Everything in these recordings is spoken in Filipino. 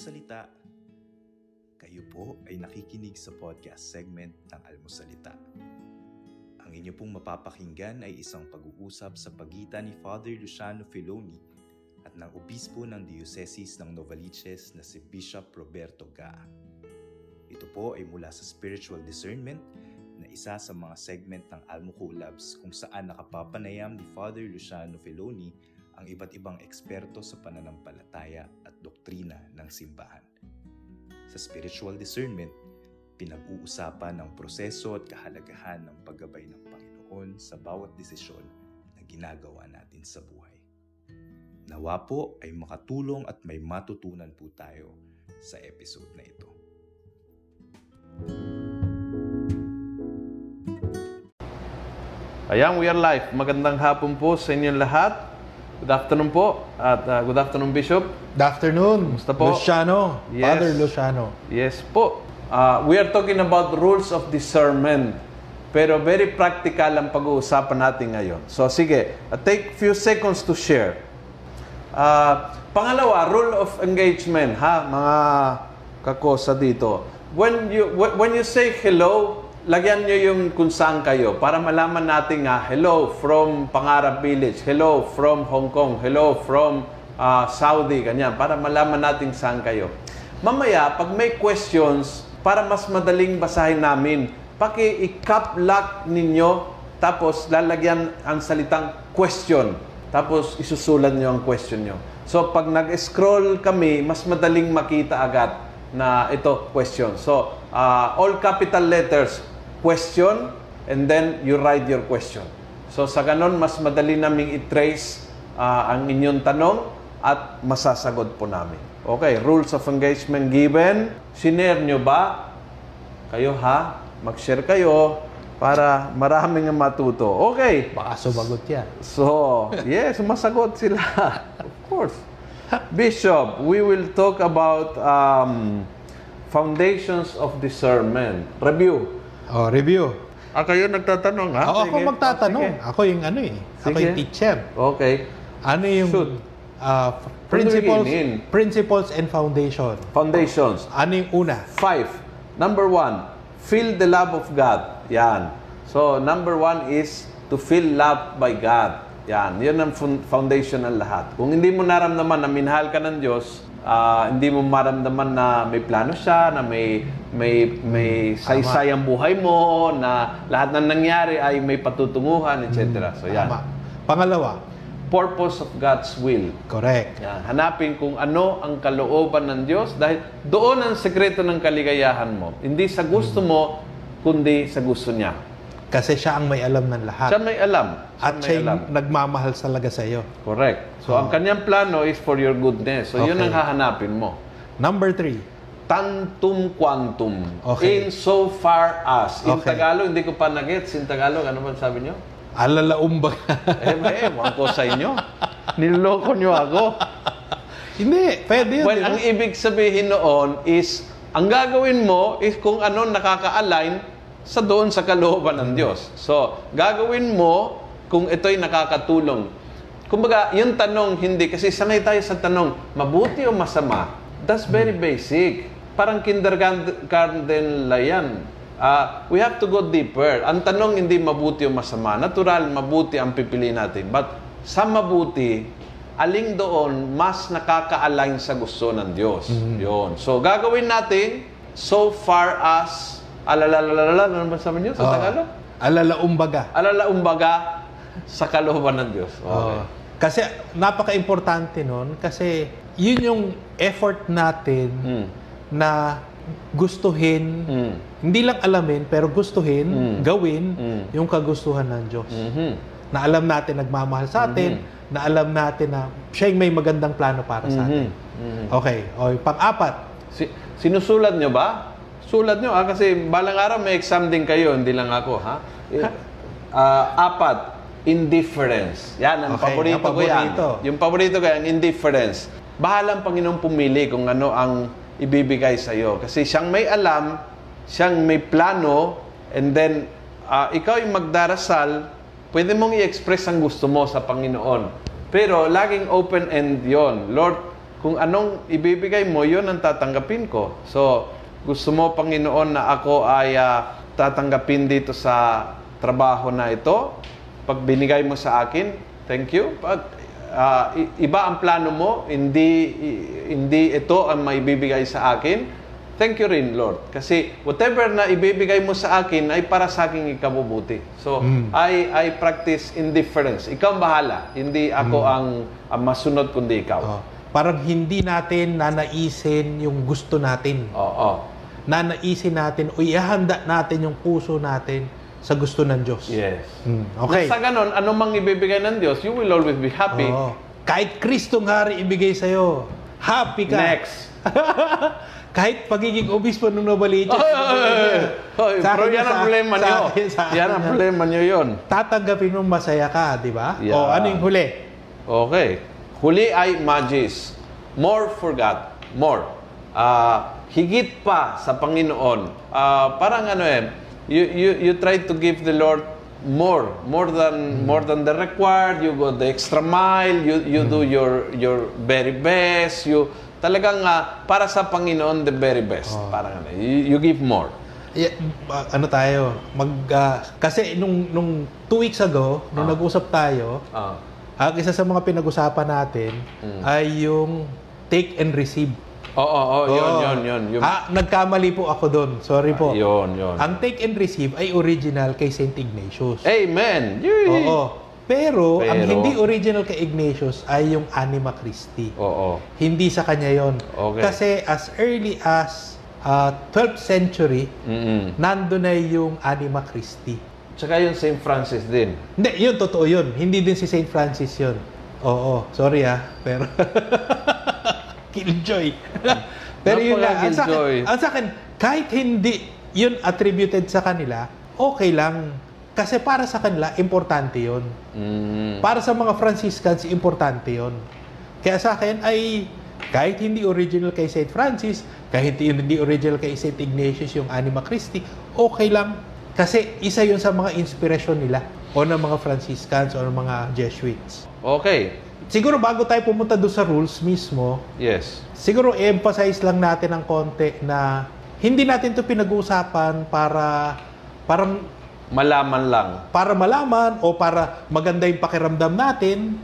Almusalita. Kayo po ay nakikinig sa podcast segment ng Almusalita. Ang inyo pong mapapakinggan ay isang pag-uusap sa pagitan ni Father Luciano Filoni at ng obispo ng Dioceses ng Novaliches na si Bishop Roberto Gaa. Ito po ay mula sa spiritual discernment na isa sa mga segment ng Almo Collabs kung saan nakapapanayam ni Father Luciano Filoni ang iba't ibang eksperto sa pananampalataya at doktrina ng simbahan. Sa spiritual discernment, pinag-uusapan ang proseso at kahalagahan ng paggabay ng Panginoon sa bawat desisyon na ginagawa natin sa buhay. Nawa po ay makatulong at may matutunan po tayo sa episode na ito. Ayan, we are live. Magandang hapon po sa inyong lahat. Good afternoon po. At uh, good afternoon, Bishop. Good afternoon, Kumusta po? Luciano. Yes. Father Luciano. Yes po. Uh, we are talking about rules of discernment. Pero very practical ang pag-uusapan natin ngayon. So sige, uh, take few seconds to share. Uh, pangalawa, rule of engagement, ha, mga kakosa dito. When you when you say hello, lagyan nyo yung kung saan kayo para malaman natin nga, hello from Pangarap Village, hello from Hong Kong, hello from uh, Saudi, ganyan, para malaman natin saan kayo. Mamaya, pag may questions, para mas madaling basahin namin, paki i-cap lock ninyo, tapos lalagyan ang salitang question. Tapos isusulat nyo ang question nyo. So pag nag-scroll kami, mas madaling makita agad na ito question. So uh, all capital letters, question, and then you write your question. So sa ganon, mas madali naming i-trace uh, ang inyong tanong at masasagot po namin. Okay, rules of engagement given. Sinare nyo ba? Kayo ha? Mag-share kayo para maraming ang matuto. Okay. Baka sumagot yan. So, yes, masagot sila. of course. Bishop, we will talk about um, foundations of discernment. Review. Oh, review. Ah, kayo nagtatanong, ha? Ako, ako Sige. magtatanong. Sige. Ako yung ano eh. Ako Sige. yung teacher. Okay. Ano yung Shoot. uh, principles, principles and foundation? Foundations. Ano yung una? Five. Number one, feel the love of God. Yan. So, number one is to feel loved by God. Yan. Yan ang fun- foundation ng lahat. Kung hindi mo naramdaman na minahal ka ng Diyos, ah, hindi mo maramdaman na may plano siya, na may may may saysay ang buhay mo, na lahat ng nangyari ay may patutunguhan, etc. So, yan. Tama. Pangalawa, Purpose of God's will. correct. Yan. Hanapin kung ano ang kalooban ng Diyos dahil doon ang sekreto ng kaligayahan mo. Hindi sa gusto mo, kundi sa gusto niya. Kasi siya ang may alam ng lahat. Siya may alam. Siya At may siya alam. nagmamahal talaga sa iyo. Correct. So, ang kanyang plano is for your goodness. So, yun ang Okay. hahanapin mo. Number three, Tantum quantum. Okay. In so far as. In Okay. Tagalog, hindi ko pa nag-gets. In Tagalog, ano ba sabi niyo? alalaumba. eh, eh, ewan ko sa inyo. Niloko niyo ako. Hindi, pwede yun. Well, ba? ang ibig sabihin noon is, ang gagawin mo is kung ano nakaka-align sa doon sa kalooban ng Diyos. So, gagawin mo kung ito'y nakakatulong. Kumbaga, yung tanong, hindi. Kasi sanay tayo sa tanong, mabuti o masama? That's very basic. Parang kindergarten lang yan. Ah, we have to go deeper. Ang tanong hindi mabuti o masama. Natural, mabuti ang pipili natin. But sa mabuti, aling doon mas nakaka-align sa gusto ng Diyos. Yun. So, gagawin natin so far as alalalalala, ano ba sabi niyo sa Oo. Tagalog? Alalaumbaga. Alalaumbaga sa kalooban ng Diyos. Okay. Oo. Kasi napaka-importante nun kasi yun yung effort natin Mm. na gustuhin, Mm. hindi lang alamin, pero gustuhin, Mm. gawin Mm. yung kagustuhan ng Diyos. Mhm. Na alam natin nagmamahal sa atin, na alam natin na siya yung may magandang plano para sa atin. Mhm. Mhm. Okay, o pang-apat, Si- sinusulat nyo ba? Sulat nyo, ah, kasi balang araw may exam din kayo, hindi lang ako, ha? Ah, apat, indifference. Yan, ang Okay, paborito, ang ko yan. Yung paborito ko yan, indifference. Bahalang Panginoon pumili kung ano ang ibibigay sa iyo. Kasi siyang may alam, siyang may plano, and then ah, ikaw yung magdarasal, pwede mong i-express ang gusto mo sa Panginoon. Pero laging open-end yon. Lord, kung anong ibibigay mo, yun ang tatanggapin ko. So, gusto mo, Panginoon, na ako ay ah, tatanggapin dito sa trabaho na ito? Pag binigay mo sa akin, thank you. Pag ah, i- iba ang plano mo, hindi, hindi ito ang maibibigay sa akin, Thank you rin, Lord. Kasi whatever na ibibigay mo sa akin ay para sa aking ikabubuti. So, I, I practice indifference. Ikaw bahala. Hindi ako ang, ang masunod kundi ikaw. Oh, parang hindi natin nanaisin yung gusto natin. Oo. Nanaisin natin o ihanda natin yung puso natin sa gusto ng Diyos. Yes. Mm, okay. Sa ganon, ano mang ibibigay ng Diyos, you will always be happy. Oo. Kahit Kristong hari ibigay sa'yo, happy ka. Next. Kahit pagiging obispo ng Novaliches. Oy. Oy, Sa Pero yan ang sa- problema sa nyo. akin, sa akin Yan ang problema nyo yun. Tatanggapin mong masaya ka, di ba? Yeah. O ano yung huli? Okay. Huli ay magis. More for God. More. Ah, higit pa sa Panginoon. Ah, parang ano eh, you, you, you try to give the Lord more more than more than the required you go the extra mile you you do your your very best you talagang ah, para sa Panginoon the very best parang ano you, you give more Yeah, ba- ano tayo? Mag, ah, kasi nung, nung two weeks ago, nung nag-usap tayo, Ah. ang isa sa mga pinag-usapan natin Hmm. ay yung take and receive. Oo, oo, yun, Oo. yun, yun. Yung, Ah, nagkamali po ako doon. Sorry po. yun, yun. Ang take and receive ay original kay St. Ignatius. Amen! Yay! Oo. Pero, ang Pero- hindi original kay Ignatius ay yung Anima Christi. Oo. Hindi sa kanya yon. Okay. Kasi as early as ah, 12th century, Mm-mm. nandun na yung Anima Christi. Tsaka yung St. Francis din. Hindi, yun, totoo yun. Hindi din si St. Francis yun. Oo, sorry ah. Pero, killjoy. Pero yun nga, ang sa, akin, ang sa akin, kahit hindi yun attributed sa kanila, okay lang. Kasi para sa kanila, importante yun. Mm. Para sa mga Franciscans, importante yun. Kaya sa akin ay kahit hindi original kay St. Francis, kahit hindi original kay St. Ignatius yung Anima Christi, okay lang. Kasi isa yun sa mga inspirasyon nila o ng mga Franciscans o ng mga Jesuits. Okay. Siguro bago tayo pumunta doon sa rules mismo, Yes. siguro i-emphasize lang natin ng konti na hindi natin to pinag-uusapan para parang Malaman lang. para malaman o para maganda yung pakiramdam natin,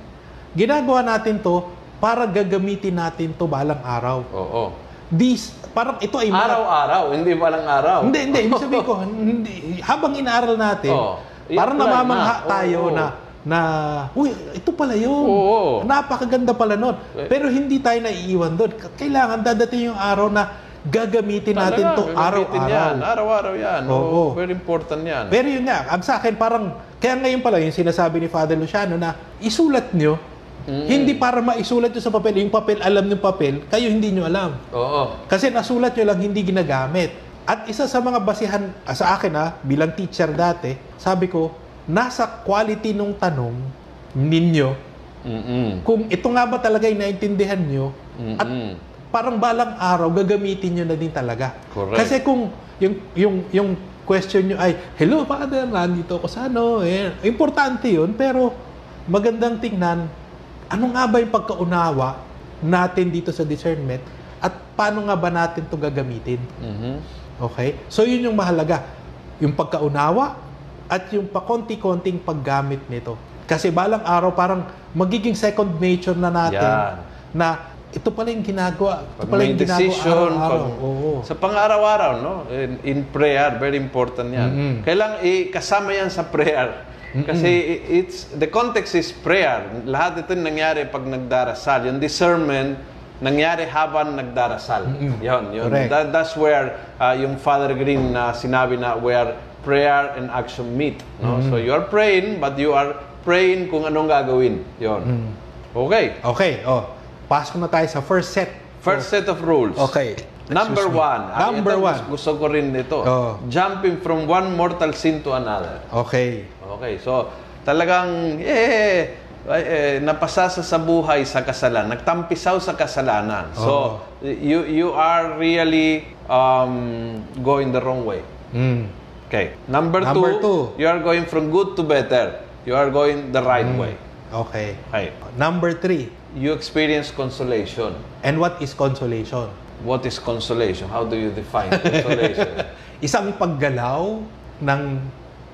ginagawa natin to para gagamitin natin to balang araw. Oo. This, parang ito ay. Araw-araw, hindi walang araw. Hindi, hindi. Ibig sabihin ko, hindi, habang inaaral natin, Oo. parang namamangha na. tayo Oo. na, na, uy, ito pala yun. Oo. Napakaganda pala nun. Eh. Pero hindi tayo naiiwan doon. Kailangan dadating yung araw na gagamitin natin Talaga, to gagamitin araw-araw. Yan. Araw-araw yan. Oo. Oo. Very important yan. Pero yun nga, ang sa akin parang, kaya ngayon pala yung sinasabi ni Father Luciano na isulat nyo, hindi para maisulat nyo sa papel, yung papel, alam yung papel, kayo hindi nyo alam. Oo. Kasi nasulat nyo lang, hindi ginagamit. At isa sa mga basihan, ah, sa akin ah, bilang teacher dati, sabi ko, nasa quality nung tanong ninyo, Mm-mm. kung ito nga ba talaga yung naintindihan nyo, at Mm-mm. parang balang araw, gagamitin nyo na din talaga. Correct. Kasi kung yung, yung, yung question nyo ay, Hello, Father, nandito ako sa ano. Eh, importante yun, pero magandang tingnan, ano nga ba yung pagkaunawa natin dito sa discernment at paano nga ba natin to gagamitin? Mhm. Okay? So, yun yung mahalaga. Yung pagkaunawa at yung pakonti-konting paggamit nito. Kasi balang araw, parang magiging second nature na natin Yan. na ito pala yung ginagawa. Ito Pag pala yung ginagawa decision, araw-araw. pag- Oo. sa pang-araw-araw, no? In, in prayer, very important yan. Mm-mm. Kailang ikasama yan sa prayer. Kasi i- it's, the context is prayer. Lahat ito nangyari pag nagdarasal. Yung discernment, nangyari habang nagdarasal. Yun, yun. Correct. That, that's where uh, yung Father Green na sinabi na where prayer and action meet. No? So you are praying, but you are praying kung anong gagawin. Yun. Okay. Okay, oh. Pasok na tayo sa first set. First set of rules. Okay. Number one. Number ito, one. Gusto ko rin ito. Oh. Jumping from one mortal sin to another. Okay. Okay, so talagang eh, eh, napasasa sa buhay sa kasalanan, nagtampisaw sa kasalanan. So you you are really um, going the wrong way. Mm. Okay. Number, Number two, two. you are going from good to better. You are going the right way. Okay. Okay. Number three. You experience consolation. And what is consolation? What is consolation? How do you define consolation? Isang paggalaw ng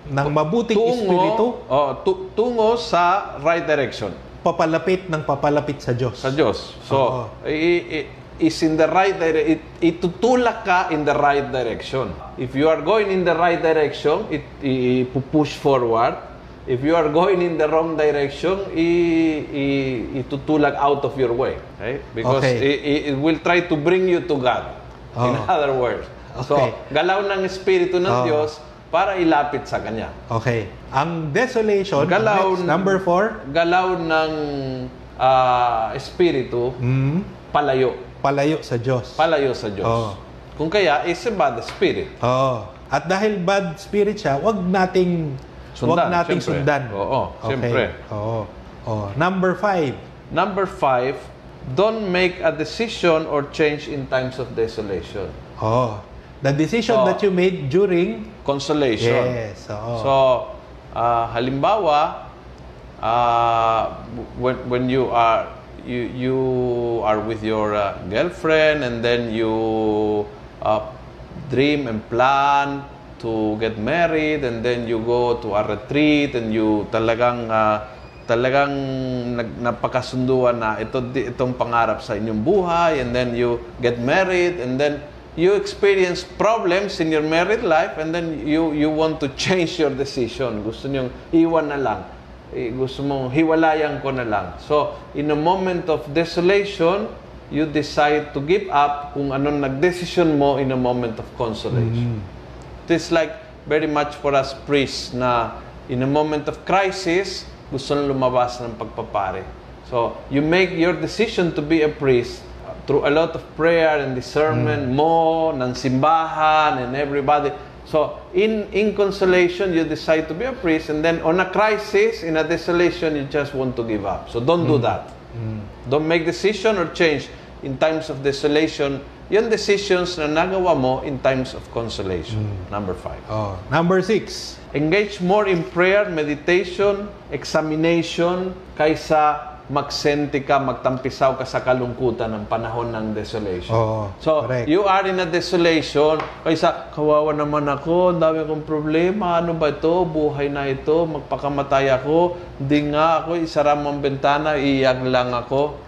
ng mabuting espiritu oh, tu- tungo sa right direction. papalapit ng papalapit sa Diyos. Sa Diyos. So, Oo. i- i- is in the right direction. Itutulak ka in the right direction. If you are going in the right direction, it push forward. If you are going in the wrong direction, i- i- itutulak out of your way. Okay? Because Okay. i- i- it will try to bring you to God. In Oo. other words. So, Okay. galaw ng Espiritu ng Oo. Diyos para ilapit sa Kanya. Okay. Ang desolation, Galaw- next, number four, Galaw ng ah, Espiritu, mm, palayo. Palayo sa Diyos. Palayo sa Diyos. Oo. Kung kaya, is a bad spirit. Oo. At dahil bad spirit siya, wag nating Sundan, wag nating syempre. sundan. Oo, syempre. Oo. Oo. Number five, Number five, don't make a decision or change in times of desolation. oh, the decision Oo. that you made during Consolation. Yes, oo. So, ah, halimbawa, ah, when, when you are you, you are with your ah, girlfriend and then you ah, dream and plan to get married and then you go to a retreat and you talagang ah, talagang nag, napakasunduan na ito itong pangarap sa inyong buhay and then you get married and then you experience problems in your married life and then you you want to change your decision. Gusto niyo iwan na lang Eh, gusto mong hiwalayan ko na lang so in a moment of desolation you decide to give up kung anong nagdesisyon mo in a moment of consolation It is like very much for us priests na in a moment of crisis, gusto na lumabas ng pagpapare. So, you make your decision to be a priest through a lot of prayer and discernment mo, ng simbahan, and everybody. So, in, in consolation, you decide to be a priest, and then on a crisis, in a desolation, you just want to give up. So, don't do that. Don't make decision or change in times of desolation. Yung decisions na nagawa mo in times of consolation. Number five. oh, number six. Engage more in prayer, meditation, examination, kaysa magsenti ka, magtampisaw ka sa kalungkutan ng panahon ng desolation. Oo, so, correct. you are in a desolation, kaysa kawawa naman ako, ang dami kong problema, ano ba ito, buhay na ito, magpakamatay ako, hindi nga ako, isara mo ang bentana, iiyak lang ako.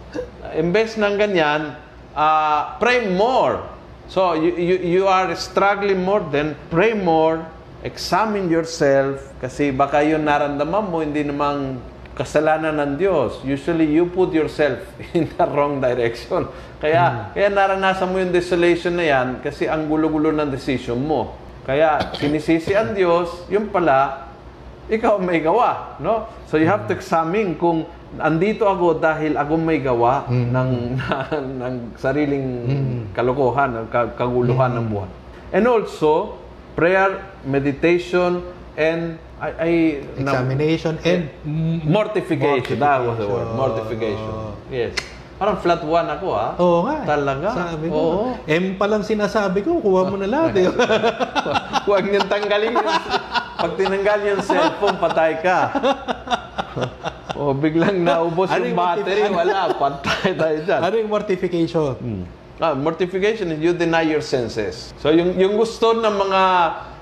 Imbes ng ganyan, ah, pray more. So, you, you, you are struggling more, then pray more, examine yourself, kasi baka yun naramdaman mo, hindi namang kasalanan ng Diyos. Usually, you put yourself in the wrong direction. Kaya, kaya naranasan mo yung desolation na yan kasi ang gulo-gulo ng decision mo. Kaya, sinisisi ang Diyos, yung pala, ikaw may gawa, no? So you have to examine kung andito ako dahil ako may gawa ng, ng ng sariling kalokohan, ng ka- kaguluhan ng buhay. And also prayer, meditation and I, I na- Examination and mm, mortification. That was the word. Mortification. Mortification. Yes. Parang flat one ako ah. Oo nga. eh. Talaga? Sabi ko. Oo. M pa lang sinasabi ko, kuha mo na lahat. eh. Huwag niyang tanggalin yung... Pag tinanggal yung cellphone, patay ka. o biglang naubos Ano yung battery, motiv- wala. Patay tayo dyan. ano yung mortification? Ah, mortification is you deny your senses. So yung yung gusto ng mga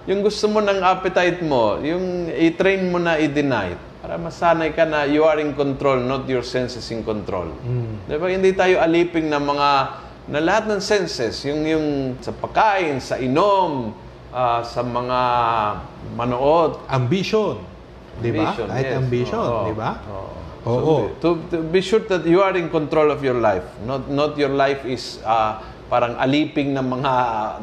yung gusto mo ng appetite mo, yung i-train mo na i-deny para masanay ka na you are in control, not your senses in control. Di ba? Hindi tayo aliping ng mga na lahat ng senses, yung yung sa pagkain, sa inom, ah, sa mga manood, Ambition. Di ba? Ambition, Kahit yes. ambition, Oo. di ba? Oo. So, to, to be sure that you are in control of your life. Not not your life is ah, parang aliping ng mga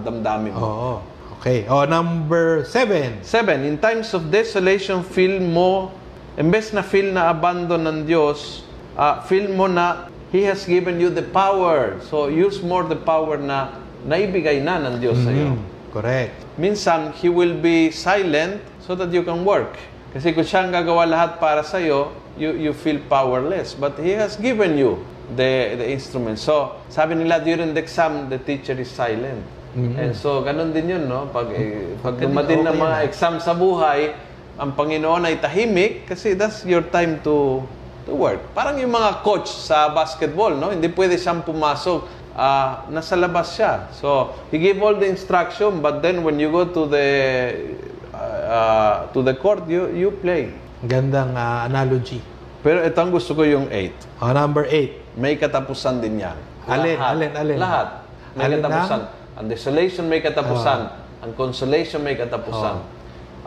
damdamin mo. Oo. Okay. Oh, number seven. Seven, in times of desolation, feel mo, imbes na feel na abandon ng Diyos, ah, feel mo na He has given you the power. So, use more the power na naibigay na ng Diyos sa iyo. Mm, correct. Minsan, He will be silent so that you can work. Kasi kung siya ang gagawa lahat para sa iyo, you, you feel powerless. But He has given you the, the instrument. So, sabi nila during the exam, the teacher is silent. And so, ganun din yun, no? Pag, eh, pag dumating ng okay mga na. exam sa buhay, ang Panginoon ay tahimik kasi that's your time to to work. Parang yung mga coach sa basketball, no? Hindi pwede siyang pumasok. ah, nasa labas siya. So, he give all the instruction, but then when you go to the uh, to the court, you you play. Gandang ah, analogy. Pero ito ang gusto ko yung 8. Oh, number 8. May katapusan din yan. Alin, Lahat. alin, alin? Lahat. May Alin katapusan. Ang desolation may katapusan. Ang consolation may katapusan.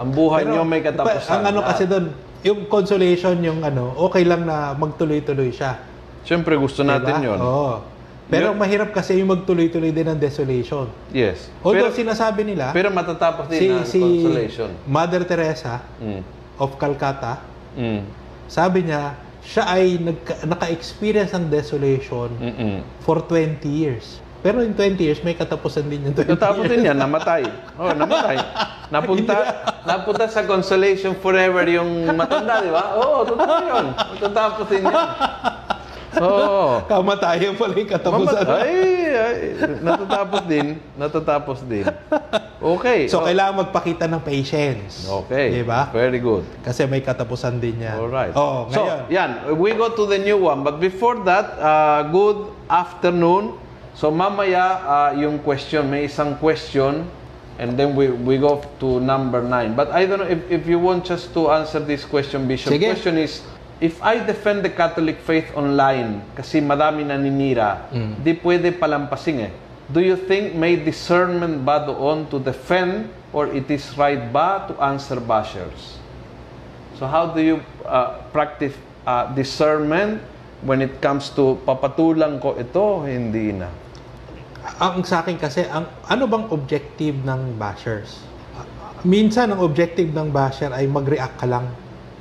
Ang buhay niyo may katapusan. Ang ano kasi doon, yung consolation, yung ano, okay lang na magtuloy-tuloy siya. Siyempre gusto natin Diba? yun. Oo. Pero Yun- mahirap kasi yung magtuloy-tuloy din ng desolation. Yes. Although Pero, sinasabi nila, pero matatapos din si, ang si consolation. Mother Teresa Mm. of Calcutta, Mm. sabi niya, siya ay nagka, naka-experience ng desolation Mm-mm. for 20 years. Pero in 20 years, may katapusan din yung 20 Natapos years. din yan, namatay. Oh, namatay. Napunta, napunta sa consolation forever yung matanda, di ba? Oo, totoo yun. Matatapos din yan. Oo. Kamatayan pala yung katapusan. Mamat- ay, ay, natatapos din. Natatapos din. Okay. So, oh, kailangan magpakita ng patience. Okay. Di ba? Very good. Kasi may katapusan din yan. Alright. Oh, so, ngayon. yan. We go to the new one. But before that, uh, good afternoon. So, mamaya, uh, yung question, may isang question. And then we, we go to number nine. But I don't know if, if you want just to answer this question, Bishop. Sige. question is, if I defend the Catholic faith online, kasi madami naninira, Mm. di pwede palampasin eh. Do you think may discernment ba doon to defend or it is right ba to answer bashers? So how do you uh, practice uh, discernment when it comes to papatulang ko ito, hindi na? Ang sa akin kasi, ang, ano bang objective ng bashers? Minsan, ang objective ng basher ay mag-react ka lang.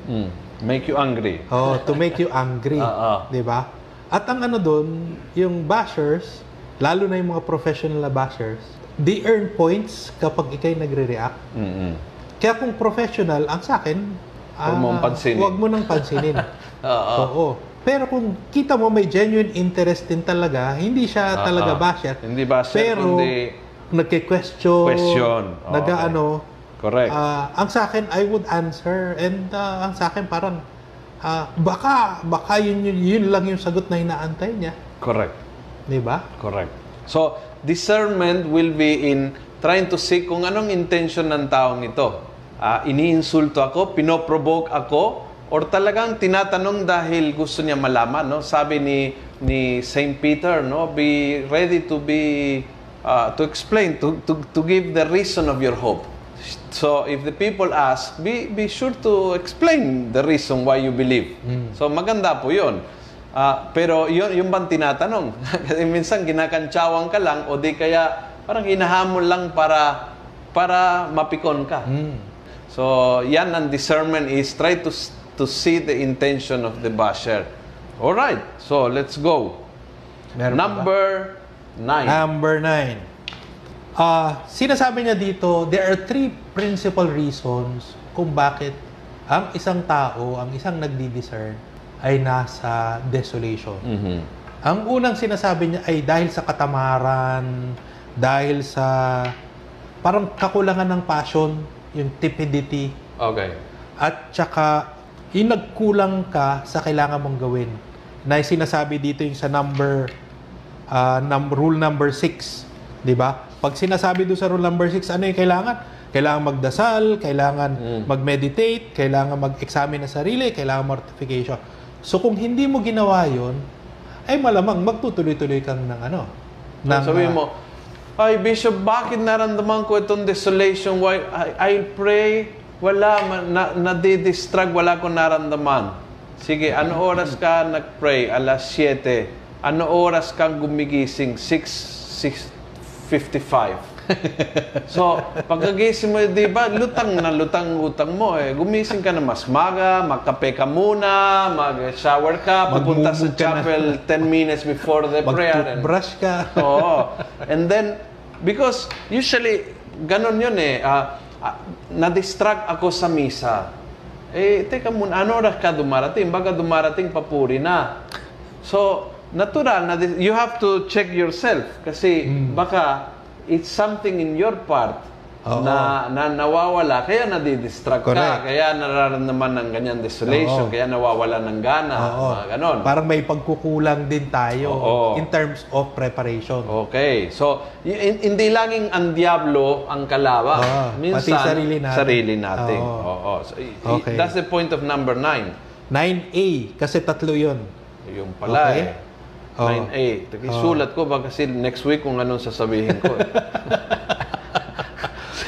Mm. Make you angry. Oh, to make you angry. Oo. 'Di ba? At ang ano doon, yung bashers, lalo na yung mga professional na bashers, they earn points kapag ikay nagre-react. Mm-mm. Kaya kung professional, ang sa akin, Huwag mong ah, pansinin. Huwag mo nang pansinin. Oo. Oo. Pero kung kita mo may genuine interest din talaga, hindi siya Oo. talaga basher. Hindi basher, Pero, kundi nagke-question, Question. Oo, nag-ano, Correct. Ah, ang sa akin, I would answer. And ah, ang sa akin, parang, ah, baka, baka yun, yun, yun lang yung sagot na inaantay niya. Correct. Di ba? Correct. So, discernment will be in trying to see kung anong intention ng taong ito. Ah, iniinsulto ako, pinoprovoke ako, or talagang tinatanong dahil gusto niya malaman, no? Sabi ni ni Saint Peter, no, be ready to be ah, to explain, to, to to give the reason of your hope. So, if the people ask, be be sure to explain the reason why you believe. So, maganda po 'yon. Ah, pero yun, yung bang tinatanong? Kasi minsan kinakantsawan ka lang o di kaya parang hinahamon lang para para mapikon ka. So, yan ang discernment is try to to see the intention of the basher. All right. So, let's go. Meron? Number nine. Number nine. Ah, sinasabi niya dito, there are three principal reasons kung bakit ang isang tao, ang isang nagdi-discern ay nasa desolation. Mhm. Ang unang sinasabi niya ay dahil sa katamaran, dahil sa parang kakulangan ng passion, yung timidity, Okay. at saka yung nagkulang ka sa kailangan mong gawin. Na sinasabi dito yung sa number, ah, num- rule number 6. Di ba? Pag sinasabi doon sa rule number 6, ano yung kailangan? Kailangan magdasal, kailangan Mm. mag-meditate, kailangan mag-examine ng sarili, kailangan mortification. So kung hindi mo ginawa yon ay malamang magtutuloy-tuloy kang ng ano. ng, So, sabihin ah, mo, ay Bishop, bakit naramdaman ko itong desolation? Why, I, I pray, wala, na, nadidistract, wala akong naramdaman. Sige, ano oras ka nag-pray? Alas 7. Ano oras kang gumigising? 6, 6.55. so, pagkagising mo, di ba, lutang na lutang utang mo eh. Gumising ka na mas maga, magkape ka muna, mag-shower ka, pupunta sa chapel 10 minutes before the prayer. mag-toothbrush ka. Oo. And then, because usually, ganun yun eh. ah, na-distract ako sa misa. Eh, teka muna, ano oras ka dumarating? Baga dumarating papuri na. So, natural na you have to check yourself kasi baka it's something in your part Oo. na, na nawawala, kaya nadidistract ka, kaya nararamdaman ng ganyan desolation, Oo. kaya nawawala ng gana, Oo. mga ganon. Parang may pagkukulang din tayo Oo. in terms of preparation. Okay. So, y- hindi langing ang diablo ang kalaban. Oo. Minsan, Pati sarili natin. sarili natin. Oo. Oo. So, y- Okay. That's the point of number nine. 9A, kasi tatlo yun. Yung pala Okay. eh. Oo. 9A. Isulat ko ba kasi next week kung anong sasabihin ko.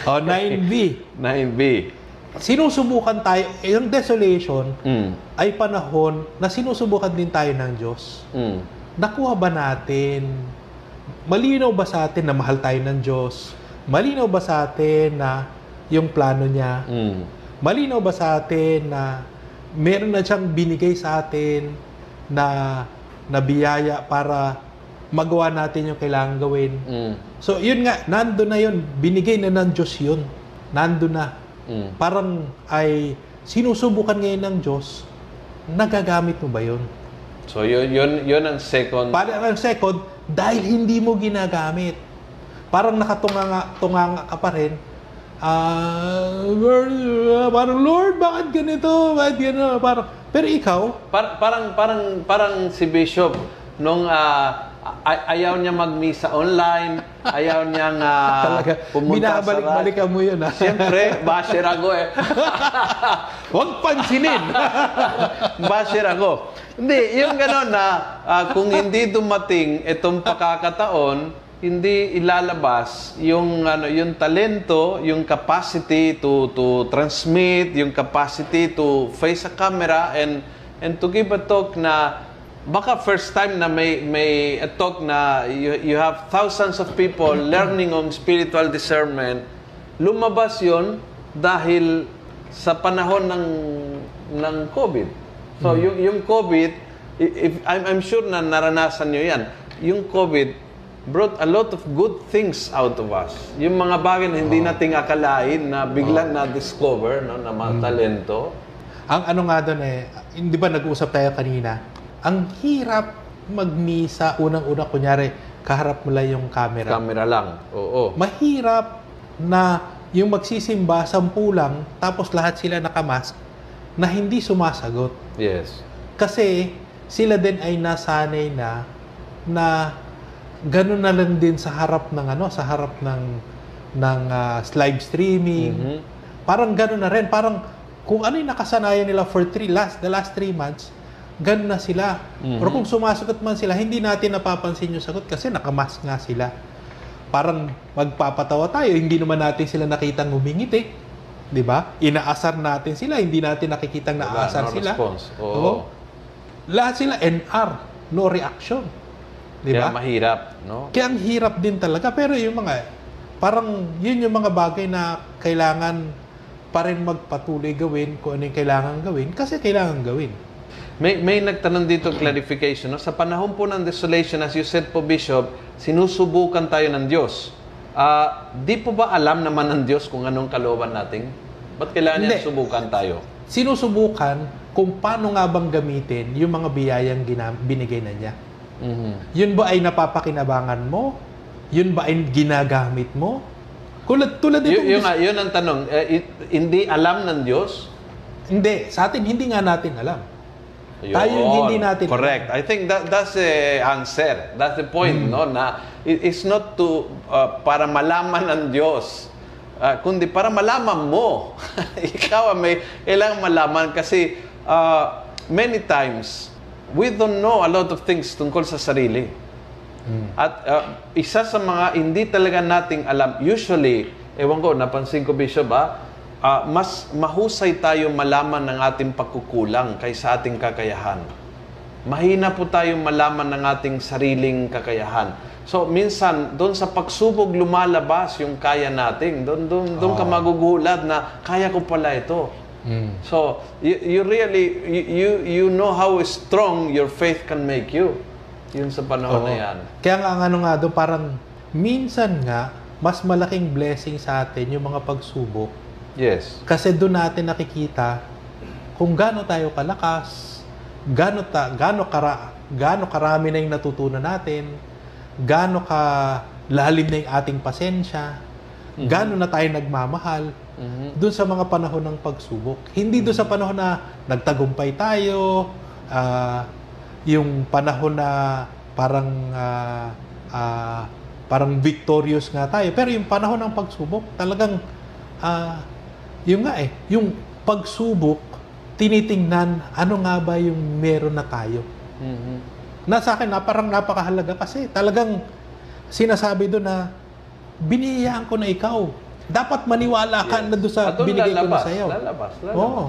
O, 9B. 9B. Sinusubukan tayo, eh, yung desolation Mm. ay panahon na sinusubukan din tayo ng Diyos. Mm. Nakuha ba natin? Malinaw ba sa atin na mahal tayo ng Diyos? Malinaw ba sa atin na yung plano niya? Mm. Malinaw ba sa atin na meron na siyang binigay sa atin na na biyaya para magawa natin yung kailangan gawin? Mm. So, yun nga, nando na yun. Binigay na ng Diyos yun. Nando na. Mm. Parang ay sinusubukan ngayon ng Diyos, nagagamit mo ba yun? So, yun, yun, yun ang second. Para ang second, dahil hindi mo ginagamit. Parang nakatunganga tunganga ka pa rin. Lord, ah, parang Lord, bakit ganito? Bakit ganito? Parang, pero ikaw, Par- parang parang parang si Bishop nung ah, ay- ayaw niya magmisa online, ayaw niyang ah, talaga, pumunta sa binabalik-balikan mo yun. Ha? Siyempre, basher ako eh. Huwag pansinin. basher ako. Hindi, yung gano'n na ah, kung hindi dumating itong pakakataon, hindi ilalabas yung ano yung talento, yung capacity to to transmit, yung capacity to face a camera and and to give a talk na baka first time na may may a talk na you, you have thousands of people learning on spiritual discernment lumabas yon dahil sa panahon ng ng COVID. So yung yung COVID if I'm, I'm sure na naranasan niyo yan. Yung COVID brought a lot of good things out of us. Yung mga bagay na hindi nating akalain na biglang na-discover no, na mga talento. ang ano nga doon eh, hindi ba nag-uusap tayo kanina? Ang hirap magmisa, unang-una, kunyari, kaharap mo lang yung camera. Camera lang. Oo. mahirap na yung magsisimba, sampu lang, tapos lahat sila nakamask, na hindi sumasagot. Yes. Kasi sila din ay nasanay na na ganun na lang din sa harap ng ano, sa harap ng ng ah, live streaming. Mhm. Parang ganun na rin, parang kung ano yung nakasanayan nila for three last the last three months, ganun na sila. Mhm. Pero kung sumasagot man sila, hindi natin napapansin yung sagot kasi nakamask nga sila. Parang magpapatawa tayo, hindi naman natin sila nakitang humingiti. 'Di ba? Inaasar natin sila, hindi natin nakikitang Wala, naasar no sila. response. Oo. Oo. Lahat sila NR, no reaction. 'Di Kaya ba? mahirap, no? Kaya ang hirap din talaga. Pero yung mga, parang yun yung mga bagay na kailangan pa rin magpatuloy gawin kung ano yung kailangan gawin kasi kailangan gawin. May, may nagtanong dito clarification. No? Sa panahon po ng desolation, as you said po, Bishop, sinusubukan tayo ng Diyos. Ah, di po ba alam naman ng Diyos kung anong kalooban natin? Ba't kailangan niya subukan tayo? Sinusubukan kung paano nga bang gamitin yung mga biyayang gina- binigay na niya. Mhm. Yun ba ay napapakinabangan mo? Yun ba ay ginagamit mo? Tulad, tulad Y- itong... yun, yun ang tanong. Eh, it- hindi alam ng Diyos? Hindi, sa atin hindi nga natin alam. Yun. Tayo yung hindi natin Correct. I think that that's the answer. That's the point, Hmm. no? Na it- it's not to uh, para malaman ng Diyos. Uh, kundi para malaman mo. Ikaw may kailangan malaman kasi uh, many times we don't know a lot of things tungkol sa sarili. At uh, isa sa mga hindi talaga nating alam, usually, ewan ko, napansin ko, Bishop, ah, ah, mas mahusay tayo malaman ng ating pagkukulang kaysa ating kakayahan. Mahina po tayong malaman ng ating sariling kakayahan. So, minsan, doon sa pagsubok lumalabas yung kaya natin. Doon, doon, doon ka magugulat na, kaya ko pala ito. Mm. So, you, you really, you, you, know how strong your faith can make you. Yun sa panahon na Oo. yan. Kaya nga ano nga doon, parang minsan nga, mas malaking blessing sa atin yung mga pagsubok. Yes. Kasi doon natin nakikita kung gaano tayo kalakas, gaano, ta, gaano, kara, gaano karami na yung natutunan natin, gaano ka lalim na yung ating pasensya, Gano'n na tayo nagmamahal doon sa mga panahon ng pagsubok. Hindi doon sa panahon na nagtagumpay tayo, ah, yung panahon na parang ah, ah, parang victorious nga tayo. Pero yung panahon ng pagsubok, talagang ah, yung nga eh, yung pagsubok, tinitingnan ano nga ba yung meron na tayo. Mhm. Na sa akin, na parang napakahalaga kasi talagang sinasabi doon na biniyayaan ko na ikaw. Dapat maniwala ka na doon sa At binigay ko na lalabas, sa'yo. Lalabas, lalabas. Oo.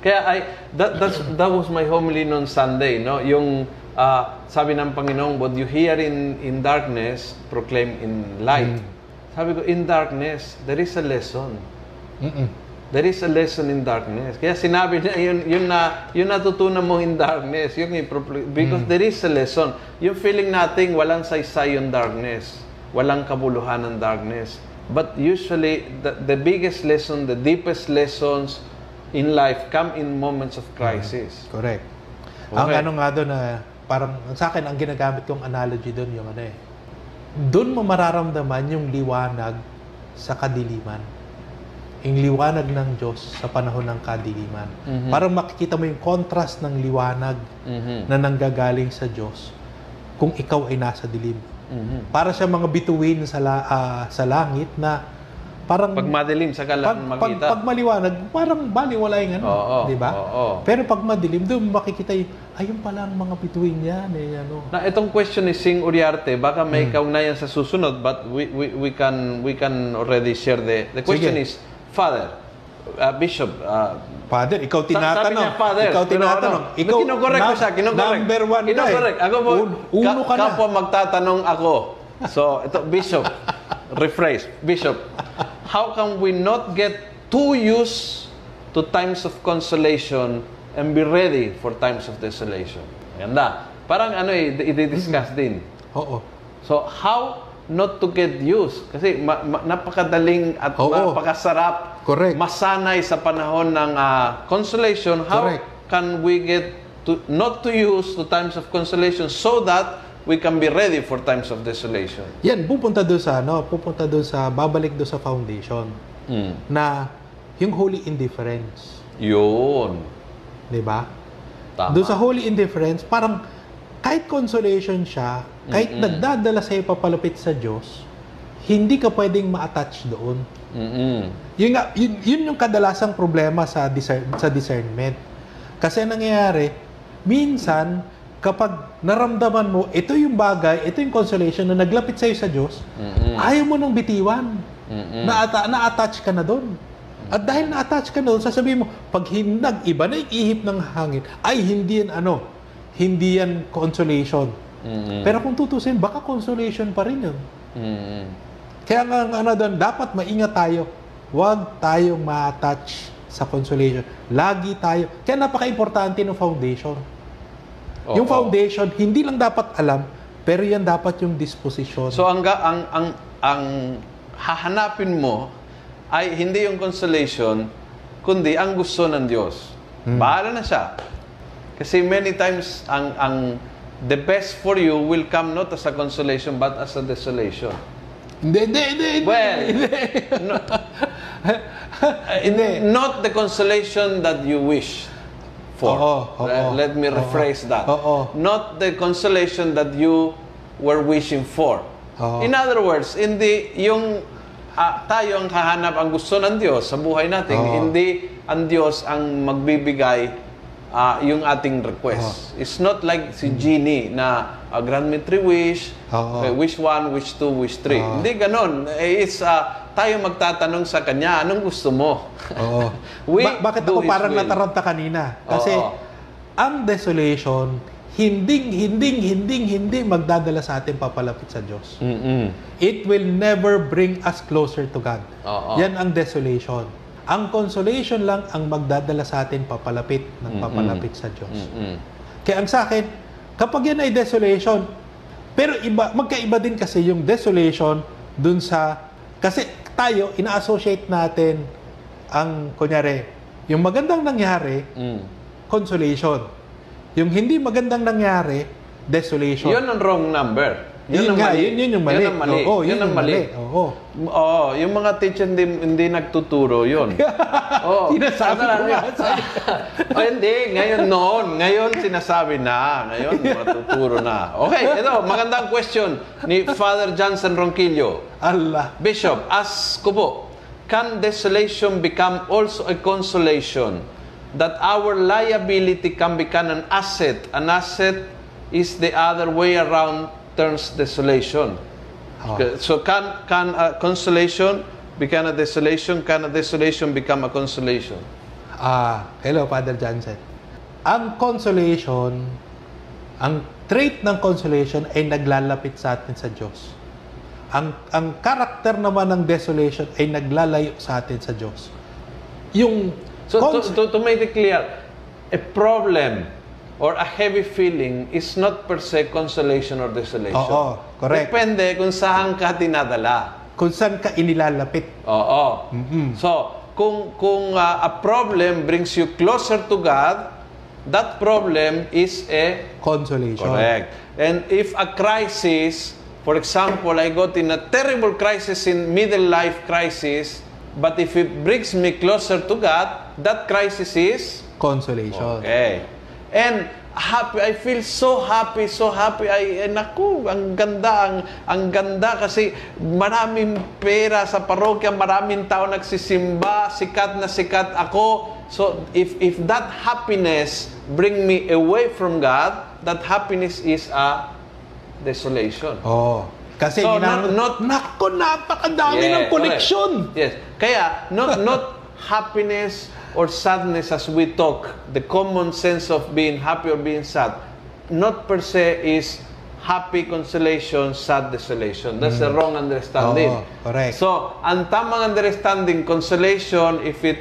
Kaya I, that, that's, that was my homily noon Sunday, no? Yung ah, sabi ng Panginoon, what you hear in, in darkness, proclaim in light. Mm. Sabi ko, in darkness, there is a lesson. Mm-mm. There is a lesson in darkness. Kaya sinabi niya, yun, yun na, yun natutunan mo in darkness. Yung, ipro- because there is a lesson. Yung feeling nating walang saysay yung darkness. Walang kabuluhan ng darkness. But usually, the, the biggest lesson, the deepest lessons in life come in moments of crisis. Correct. Ang Okay. ano nga doon na parang sa akin ang ginagamit kong analogy doon yung ano eh. Doon mo mararamdaman yung liwanag sa kadiliman. Yung liwanag ng Diyos sa panahon ng kadiliman. Mhm. Parang makikita mo yung contrast ng liwanag Mhm. na nanggagaling sa Diyos kung ikaw ay nasa dilim. Mhm. Para sa mga bituin sa la- ah, sa langit na parang Pag madilim, saka pag, lang pag, makita. pag maliwanag, parang baliwala yung ano, Oo, di ba? oo. Pero pag madilim, doon makikita yung, ayun pala ang mga bituin yan, eh, ano. Na itong question ni Sing Uriarte, baka may Hmm. kaugnayan sa susunod, but we, we, we can we can already share the the question Sige. is, Father, uh, Bishop, uh, Father, ikaw tinatanong. Niya, Father. ikaw pero tinatanong. Ano, ikaw, kinukorek ko siya, kinukorek. Number one ka Kinukorek. eh. Ako po, Un- uno ka na. Kapwa magtatanong ako. So, ito, Bishop, rephrase. Bishop, how can we not get too used to times of consolation and be ready for times of desolation? Ganda. Parang ano eh, i-discuss din. Oo. So, how not to get used? Kasi ma- ma- napakadaling at Oo. napakasarap Correct. masanay sa panahon ng ah, consolation. How Correct. can we get to not to use the times of consolation so that we can be ready for times of desolation? Yan, pupunta doon sa, ano, pupunta doon sa, babalik doon sa foundation Mm. na yung holy indifference. Yun. Di ba? Tama. Doon sa holy indifference, parang kahit consolation siya, kahit nagdadala sa'yo papalapit sa Diyos, hindi ka pwedeng ma-attach doon. Mm-mm. Yun, nga, yun, yun yung kadalasang problema sa, discern, sa discernment. Kasi ang nangyayari, minsan, kapag naramdaman mo, ito yung bagay, ito yung consolation na naglapit sa'yo sa Diyos, Mm-mm. ayaw mo nang bitiwan. Mm-mm. Na, na-attach ka na doon. At dahil na-attach ka doon, sasabihin mo, pag hinag, iba na yung ihip ng hangin, ay hindi yan ano, hindi yan consolation. Mm-mm. Pero kung tutusin, baka consolation pa rin yun. Mm-mm. Kaya nga ano doon, dapat maingat tayo. Huwag tayong ma-attach sa consolation. Lagi tayo. Kaya napaka-importante ng foundation. yung Oo. foundation, hindi lang dapat alam, pero yan dapat yung disposition. So ang ga- ang ang ang hahanapin mo ay hindi yung consolation kundi ang gusto ng Diyos. Bahala na siya. Kasi many times ang ang the best for you will come not as a consolation but as a desolation. hindi, hindi, hindi. Well, no, not the consolation that you wish for. Oo, oo. Uh, Let me rephrase that. Oo. Not the consolation that you were wishing for. Oo. In other words, hindi yung ah, tayo ang hahanap ang gusto ng Diyos sa buhay natin, Oo. hindi ang Diyos ang magbibigay ah, yung ating request. It's not like si Genie na ah, grant me three wish, Oo. eh, wish one, wish two, wish three. Oo. Hindi ganon. Eh, It's ah, tayo magtatanong sa Kanya, anong gusto mo? Oo. We Ba- bakit ako parang will. nataranta kanina? Kasi Oo. ang desolation, hinding, hinding, hinding, hindi magdadala sa atin papalapit sa Diyos. Mm-mm. It will never bring us closer to God. Oo. Yan ang desolation. Ang consolation lang ang magdadala sa atin papalapit ng papalapit sa Diyos. Mm-mm. Kaya ang sa akin, kapag yan ay desolation, pero iba, magkaiba din kasi yung desolation dun sa, kasi tayo, ina-associate natin ang, kunyari, yung magandang nangyari, Mm. consolation. Yung hindi magandang nangyari, desolation. Yun ang wrong number. Yun, nga, yun, yun yung mali. Yun ang mali. Oo, yun, Yun ang mali. mali. Oo. Oo, yung mga teacher hindi, hindi nagtuturo yun. Oo. Sinasabi ko nga oh, hindi. Ngayon noon. Ngayon sinasabi na. Ngayon matuturo na. Okay, ito. Magandang question ni Father Johnson Ronquillo. Allah. Bishop, ask ko po, can desolation become also a consolation? That our liability can become an asset. An asset is the other way around turns desolation. Oh. So can can a consolation become a desolation? Can a desolation become a consolation? Ah, hello, Father Johnson. Ang consolation, ang trait ng consolation ay naglalapit sa atin sa Diyos. Ang ang karakter naman ng desolation ay naglalayo sa atin sa Diyos. Yung So to, to, to make it clear, a problem or a heavy feeling is not per se consolation or desolation. Oo, correct. Depende kung saan ka dinadala. kung saan ka inilalapit. Oo. Mm-mm. So, kung kung uh, a problem brings you closer to God, that problem is a Consolation. correct. And if a crisis, for example, I got in a terrible crisis in middle life crisis, but if it brings me closer to God, that crisis is Consolation. Okay. And happy, I feel so happy, so happy. Ay, ay naku, ang ganda, ang, ang ganda kasi maraming pera sa parokya, maraming tao nagsisimba, sikat na sikat ako. So, if, if that happiness bring me away from God, that happiness is a desolation. Oh. Kasi So, ginamit, not- not- Nako, napakadami ng correct. connection. Yes. Kaya, not, not happiness or sadness as we talk, the common sense of being happy or being sad, not per se is happy consolation, sad desolation. That's the wrong understanding. Oo, correct. So, ang tamang understanding, consolation, if it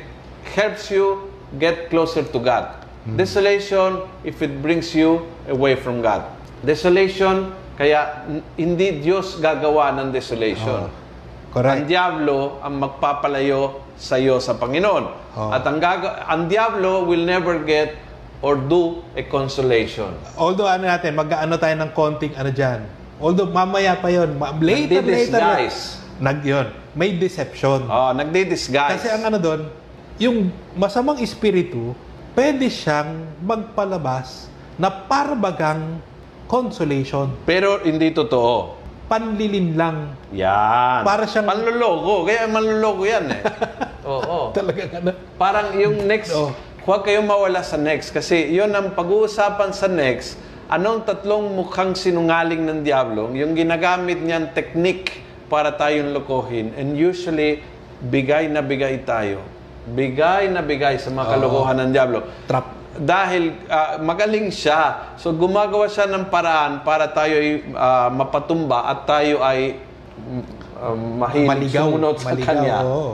helps you get closer to God. Desolation, if it brings you away from God. Desolation, kaya hindi Diyos gagawa ng desolation. Ang Correct. Diablo ang magpapalayo sa iyo sa Panginoon. Oo. At ang, gaga- ang Diablo will never get or do a consolation. Although ano natin, mag-ano tayo ng konting ano dyan. Although mamaya pa yon, ma- later, later. Nagdi-disguise. Nag yun. May deception. Oh, nagdi-disguise. Kasi ang ano doon, yung masamang espiritu, pwede siyang magpalabas na parbagang consolation. Pero hindi totoo. Panlilin lang. Yan. Para siyang- Panluloko. Kaya manluloko yan eh. Oo. Talagang ano. Parang yung next, Oo. huwag kayong mawala sa next. Kasi yun ang pag-uusapan sa next. Anong tatlong mukhang sinungaling ng Diablo? Yung ginagamit niyan technique para tayong lokohin. And usually, bigay na bigay tayo. Bigay na bigay sa mga Oo. kalokohan ng Diablo. Trap. Dahil ah, magaling siya. So gumagawa siya ng paraan para tayo ay ah, mapatumba at tayo ay mm, ah, mahilig Maligaw. sumunod sa Maligaw, Kanya. oo.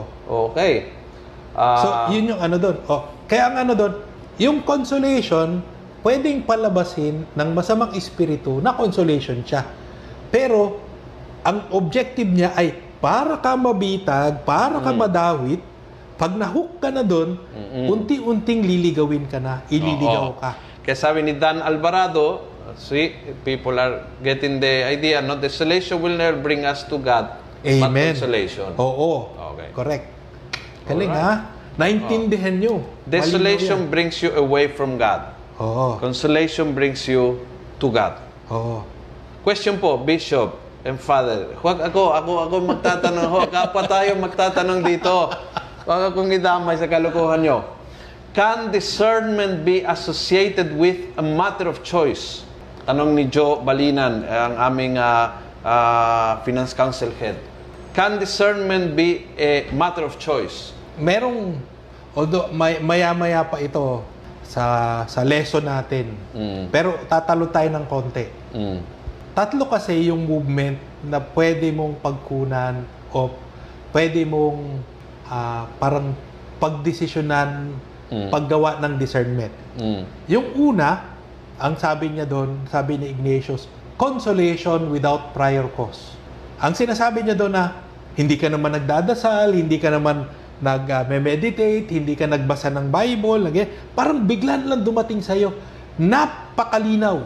Okay. Ah, So, yun yung ano doon. Oh, kaya ang ano doon, yung consolation, pwedeng palabasin ng masamang espiritu na consolation siya. Pero, ang objective niya ay para ka mabitag, para ka madawit, pag nahook ka na doon, unti-unting liligawin ka na, ililigaw Oo. ka. Kaya sabi ni Dan Alvarado, see, people are getting the idea, no? Desolation will never bring us to God, but Amen. consolation. Oo. Okay. Correct. Galing Alright. ha? Naintindihan nyo. Desolation Malinaw brings you away from God. Oo. Consolation brings you to God. Oo. Question po, Bishop and Father. Huwag ako, ako, ako magtatanong. Huwag kapwa tayo magtatanong dito. Huwag akong idamay sa kalokohan nyo. Can discernment be associated with a matter of choice? Tanong ni Joe Balinan, ang aming ah, ah, finance council head. Can discernment be a matter of choice? merong although may, maya-maya pa ito sa sa lesson natin. Mm. Pero tatalo tayo ng konti. Mm. Tatlo kasi yung movement na pwede mong pagkunan o pwede mong ah, parang pagdesisyonan, Mm. paggawa ng discernment. Mm. Yung una, ang sabi niya doon, sabi ni Ignatius, consolation without prior cause. Ang sinasabi niya doon na hindi ka naman nagdadasal, hindi ka naman nag-meditate, hindi ka nagbasa ng Bible, lagi, parang biglan lang dumating sa'yo. Napakalinaw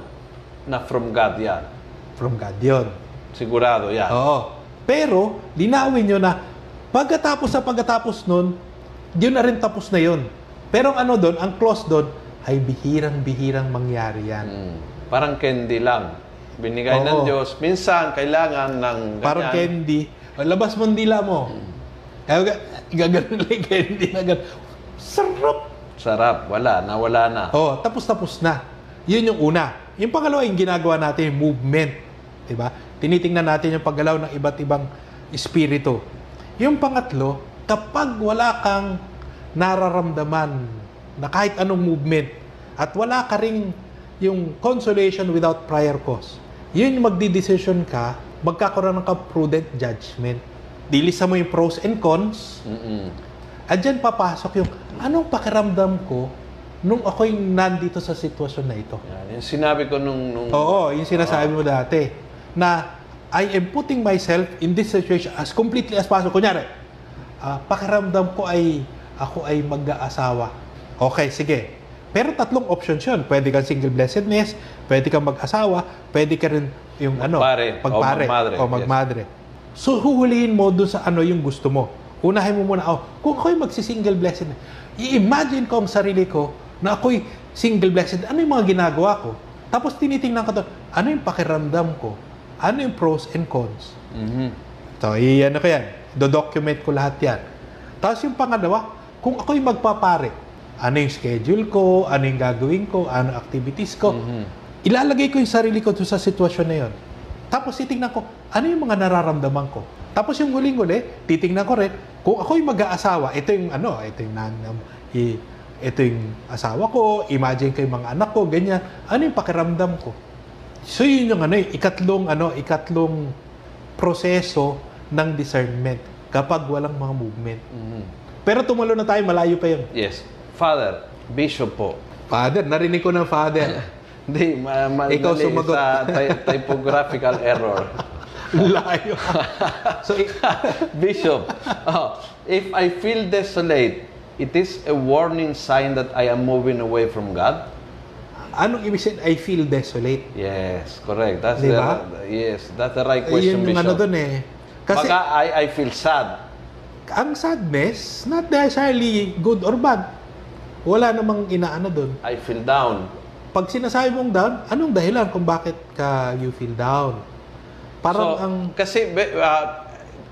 Na from God yan. from God yun. Sigurado, yeah. Oo. Pero, linawin nyo na, pagkatapos sa pagkatapos nun, yun na rin tapos na yun. Pero ang ano doon, ang clause doon, ay bihirang-bihirang mangyari yan. Mm. Parang candy lang. Binigay ng Oo. Diyos. Minsan, kailangan ng ganyan. Parang candy. O, labas mo ang dila mo. Kaya ga- gaganon lang yung candy na gano'n. Sarap! Sarap. Wala. Nawala na. Oh, tapos-tapos na. Yun yung una. Yung pangalawa, yung ginagawa natin, yung movement. Diba? Tinitingnan natin yung paggalaw ng iba't ibang espiritu. Yung pangatlo, kapag wala kang nararamdaman na kahit anong movement at wala ka ring yung consolation without prior cause, yun yung magdi-decision ka, magkakaroon ng ka prudent judgment. Dilisa mo yung pros and cons, Mm-mm. at dyan papasok yung, anong pakiramdam ko nung ako'y nandito sa sitwasyon na ito? Yan. Yung sinabi ko nung... nung Oo, yung sinasabi mo dati. Na, I am putting myself in this situation as completely as possible. Kunyari, ah, pakiramdam ko ay, ako ay mag-aasawa. Okay, sige. Pero tatlong options yun. Pwede kang single blessedness, pwede kang mag-asawa, pwede ka rin yung ano, Magpare, o pagpare, magmadre, o magmadre. So, huhulihin mo doon sa ano yung gusto mo. Unahin mo muna, oh, kung ako'y magsi-single blessed, i-imagine ko ang sarili ko na ako'y single blessed, ano yung mga ginagawa ko? Tapos tinitingnan ko to, ano yung pakiramdam ko? Ano yung pros and cons? Mhm. So, i-ano ko yan. Do-document ko lahat yan. Tapos yung pangalawa, kung ako'y magpapare, ano yung schedule ko, ano yung gagawin ko, ano activities ko, Mhm. ilalagay ko yung sarili ko sa sitwasyon na yon. Tapos titingnan ko, ano yung mga nararamdaman ko. Tapos yung huling-huli, titingnan ko rin, kung ako'y mag-aasawa, ito yung ano, ito yung nan, i, ito yung asawa ko, imagine ko yung mga anak ko, ganyan. Ano yung pakiramdam ko? So yun yung ano, ikatlong ano, ikatlong proseso ng discernment kapag walang mga movement. Mhm. Pero tumulo na tayo, malayo pa yun. Yes. Father, Bishop po. Father, narinig ko ng father. Hindi, ma- ma- Ikaw sumagot. sa ty- typographical error. Layo. so, i- Bishop, oh, if I feel desolate, it is a warning sign that I am moving away from God? Anong ibig sabihin, I feel desolate? Yes, correct. That's Di the yes, that's the right question, yung Bishop. ano dun eh. Kasi Baka I, I feel sad. ang sadness, not necessarily good or bad. Wala namang inaano dun. I feel down. Pag sinasabi mong down, anong dahilan kung bakit ka you feel down? Parang so, ang kasi uh,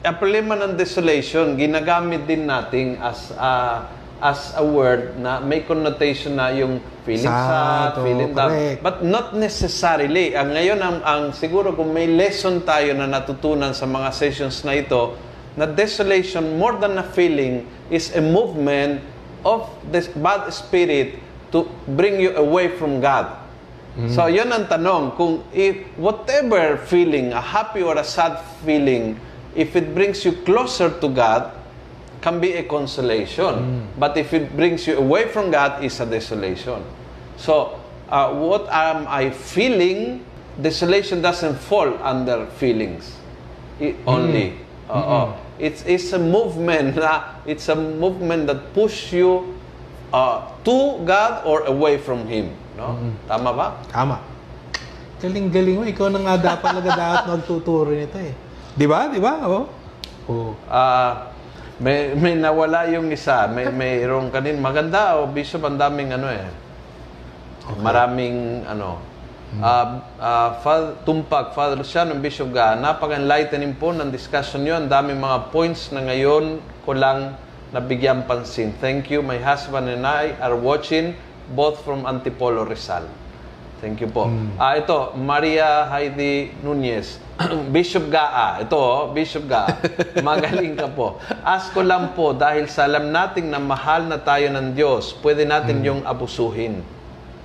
ang problema ng desolation, ginagamit din natin as a as a word na may connotation na yung feeling sad, Sad, oo, feeling down. correct. But not necessarily. Ang ngayon ang, ang siguro kung may lesson tayo na natutunan sa mga sessions na ito, na desolation more than a feeling is a movement of the bad spirit to bring you away from God. So, yun ang tanong. Kung if whatever feeling, a happy or a sad feeling, if it brings you closer to God, can be a consolation. But if it brings you away from God, is a desolation. So, uh, what am I feeling? Desolation doesn't fall under feelings i- only. Oo. It's, it's a movement na it's a movement that push you uh, to God or away from Him. No? Tama ba? Tama. Galing-galing mo. Ikaw na nga dapat talaga dapat magtuturo nito eh. Di ba? Di ba? Oh. Oh. Ah, may may nawala yung isa. May mayroong kanin maganda o bishop ang daming ano eh. Maraming ano. Ah, ah, Father, tumpak, Father Luciano, Bishop Ga, napaka-enlightening po ng discussion nyo. Ang daming mga points na ngayon ko lang nabigyan pansin. Thank you. My husband and I are watching both from Antipolo, Rizal. Thank you po. Ah, ito, Maria Heidi Nunez. Bishop Gaa. Ito, oh, Bishop Gaa. Magaling ka po. Ask ko lang po, dahil sa alam nating na mahal na tayo ng Diyos, pwede natin yung abusuhin.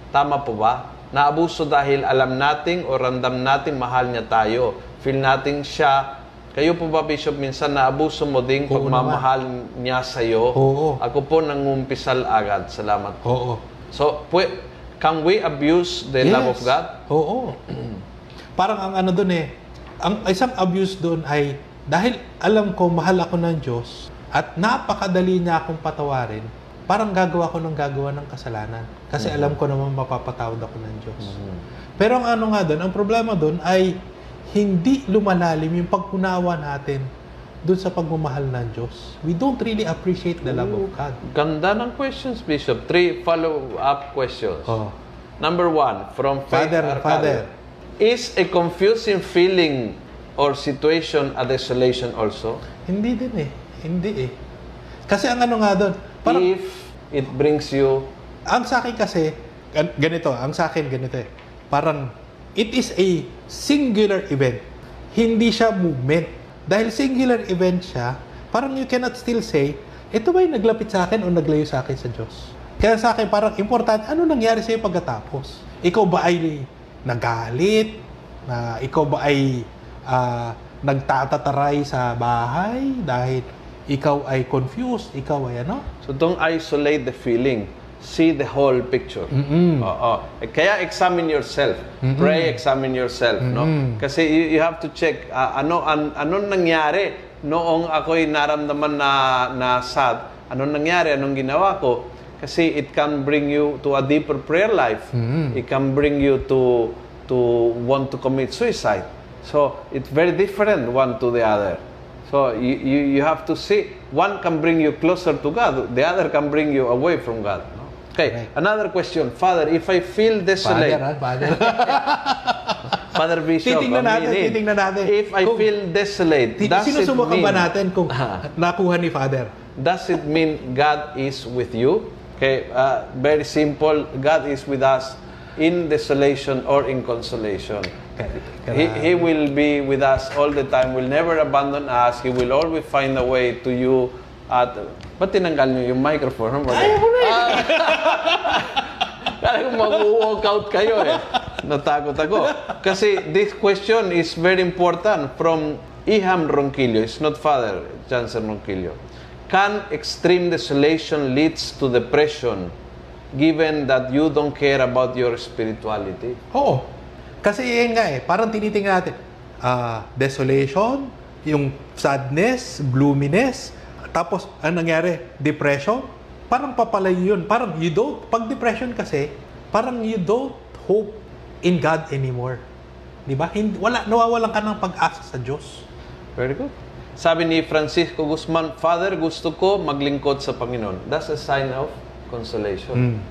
Tama po ba? Naabuso dahil alam nating o randam nating mahal niya tayo. Feel nating siya. Kayo po ba, Bishop, minsan naabuso mo din Oo pagmamahal niya sa'yo? Oo. Ako po nangumpisal agad. Salamat po. Oo. So, pwe, can we abuse the love of Yes. God? Oo. Parang ang ano doon eh, ang isang abuse doon ay dahil alam ko mahal ako ng Diyos at napakadali niya akong patawarin, parang gagawa ko ng gagawa ng kasalanan. Kasi alam ko naman mapapatawad ako ng Diyos. Pero ang ano nga doon, ang problema doon ay hindi lumalalim yung pag-unawa natin doon sa pagmamahal ng Diyos. We don't really appreciate the love of God. Ganda ng questions, Bishop. Three follow-up questions. Oh. Number one, from Father, Arcade. Father. Is a confusing feeling or situation a desolation also? Hindi din eh. Hindi eh. Kasi ang ano nga doon, parang if it brings you ang sa akin kasi, gan- ganito, ang sa akin ganito eh. Parang, it is a singular event. Hindi siya movement. Dahil singular event siya, parang you cannot still say, ito ba yung naglapit sa akin o naglayo sa akin sa Diyos? Kaya sa akin, parang importante, ano nangyari sa'yo pagkatapos? Ikaw ba ay nagalit? Na ikaw ba ay ah, nagtatataray sa bahay dahil ikaw ay confused, ikaw ay ano? So don't isolate the feeling. See the whole picture. Mm-mm. Oo. Eh, Kaya examine yourself. Pray, examine yourself, no? Kasi you, you have to check ah, ano an, anong nangyari noong ako'y naramdaman na na sad. Anong nangyari? Anong ginawa ko? Kasi it can bring you to a deeper prayer life. It can bring you to to want to commit suicide. So it's very different one to the other. So you, you, you have to see, one can bring you closer to God, the other can bring you away from God. no? Okay, another question. Father, if I feel desolate, Father, ah, father. Father Bishop, Titingnan natin, minute. titingnan natin. If I Kung- feel desolate, does it Sinusubukan mean, ba natin kung nakuha ni Father? does it mean God is with you? Okay, uh, very simple. God is with us in desolation or in consolation. He, he will be with us all the time, will never abandon us. He will always find a way to you at... Ba't tinanggal niyo yung microphone? Ayaw mo na Kala ko mag-walk out kayo eh. Natakot ako. Kasi this question is very important from Iham Ronquillo. It's not Father Jansen Ronquillo. Can extreme desolation leads to depression given that you don't care about your spirituality? Oo. Kasi yun nga eh, parang tinitingnan natin, ah, desolation, yung sadness, gloominess, tapos ang nangyari, depression, parang papalayo yun. Parang you don't, pag depression kasi, parang you don't hope in God anymore. Di ba? Hindi, wala, nawawalan ka ng pag-asa sa Diyos. Very good. Sabi ni Francisco Guzman, Father, gusto ko maglingkod sa Panginoon. That's a sign of consolation.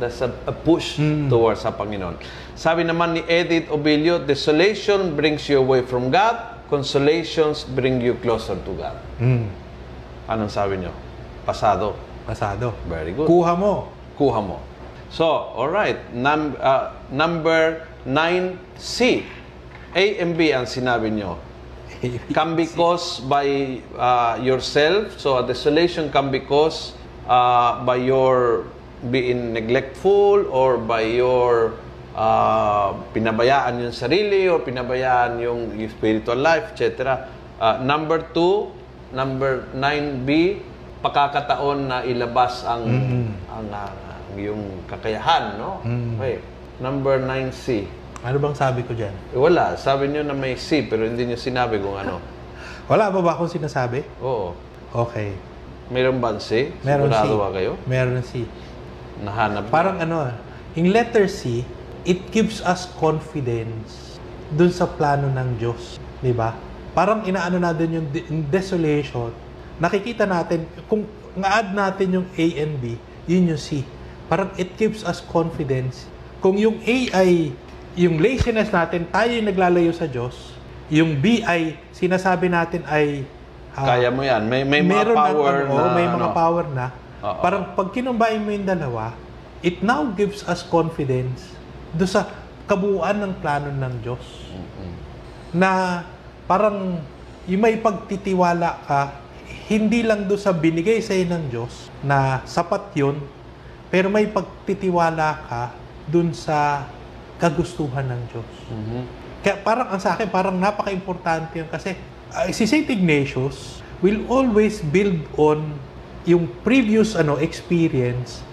That's a, a push towards sa Panginoon. Sabi naman ni Edith Obilio, desolation brings you away from God, consolations bring you closer to God. Mm. Anong sabi niyo? Pasado. Pasado. Very good. Kuha mo. Kuha mo. So, all right. Num- uh, number 9C. A and B ang sinabi niyo. can be caused by uh, yourself. So a desolation can be caused uh, by your being neglectful or by your uh, pinabayaan yung sarili or pinabayaan yung, yung spiritual life, etc. Uh, number two, number 9B, pakakataon na ilabas ang, ang, ang yung kakayahan, no? Okay. Number 9C. Ano bang sabi ko dyan? Eh, wala. Sabi niyo na may C, pero hindi niyo sinabi kung ano. Wala ba ba akong sinasabi? Oo. Okay. Mayroon ba C? Meron Sigurado C. ba kayo? Meron si. Nahanap? Parang ano, ah, yung letter C, it gives us confidence dun sa plano ng Diyos. Di ba? Parang inaano natin yung de- yung desolation. Nakikita natin, kung nga-add natin yung A and B, yun yung C. Parang it gives us confidence. Kung yung A ay yung laziness natin, tayo yung naglalayo sa Diyos. Yung B ay sinasabi natin ay ah, Kaya mo yan. May, may mga power ng, ano, na... may mga ano. power na. Oo. Parang pag kinumbay mo yung dalawa, it now gives us confidence do sa kabuuan ng plano ng Diyos. Na parang yung may pagtitiwala ka, hindi lang do sa binigay sa ng Diyos na sapat yun, pero may pagtitiwala ka dun sa kagustuhan ng Diyos. Mhm. Kaya parang ang sa akin, parang napaka-importante yun kasi ah, si St. Ignatius will always build on yung previous ano experience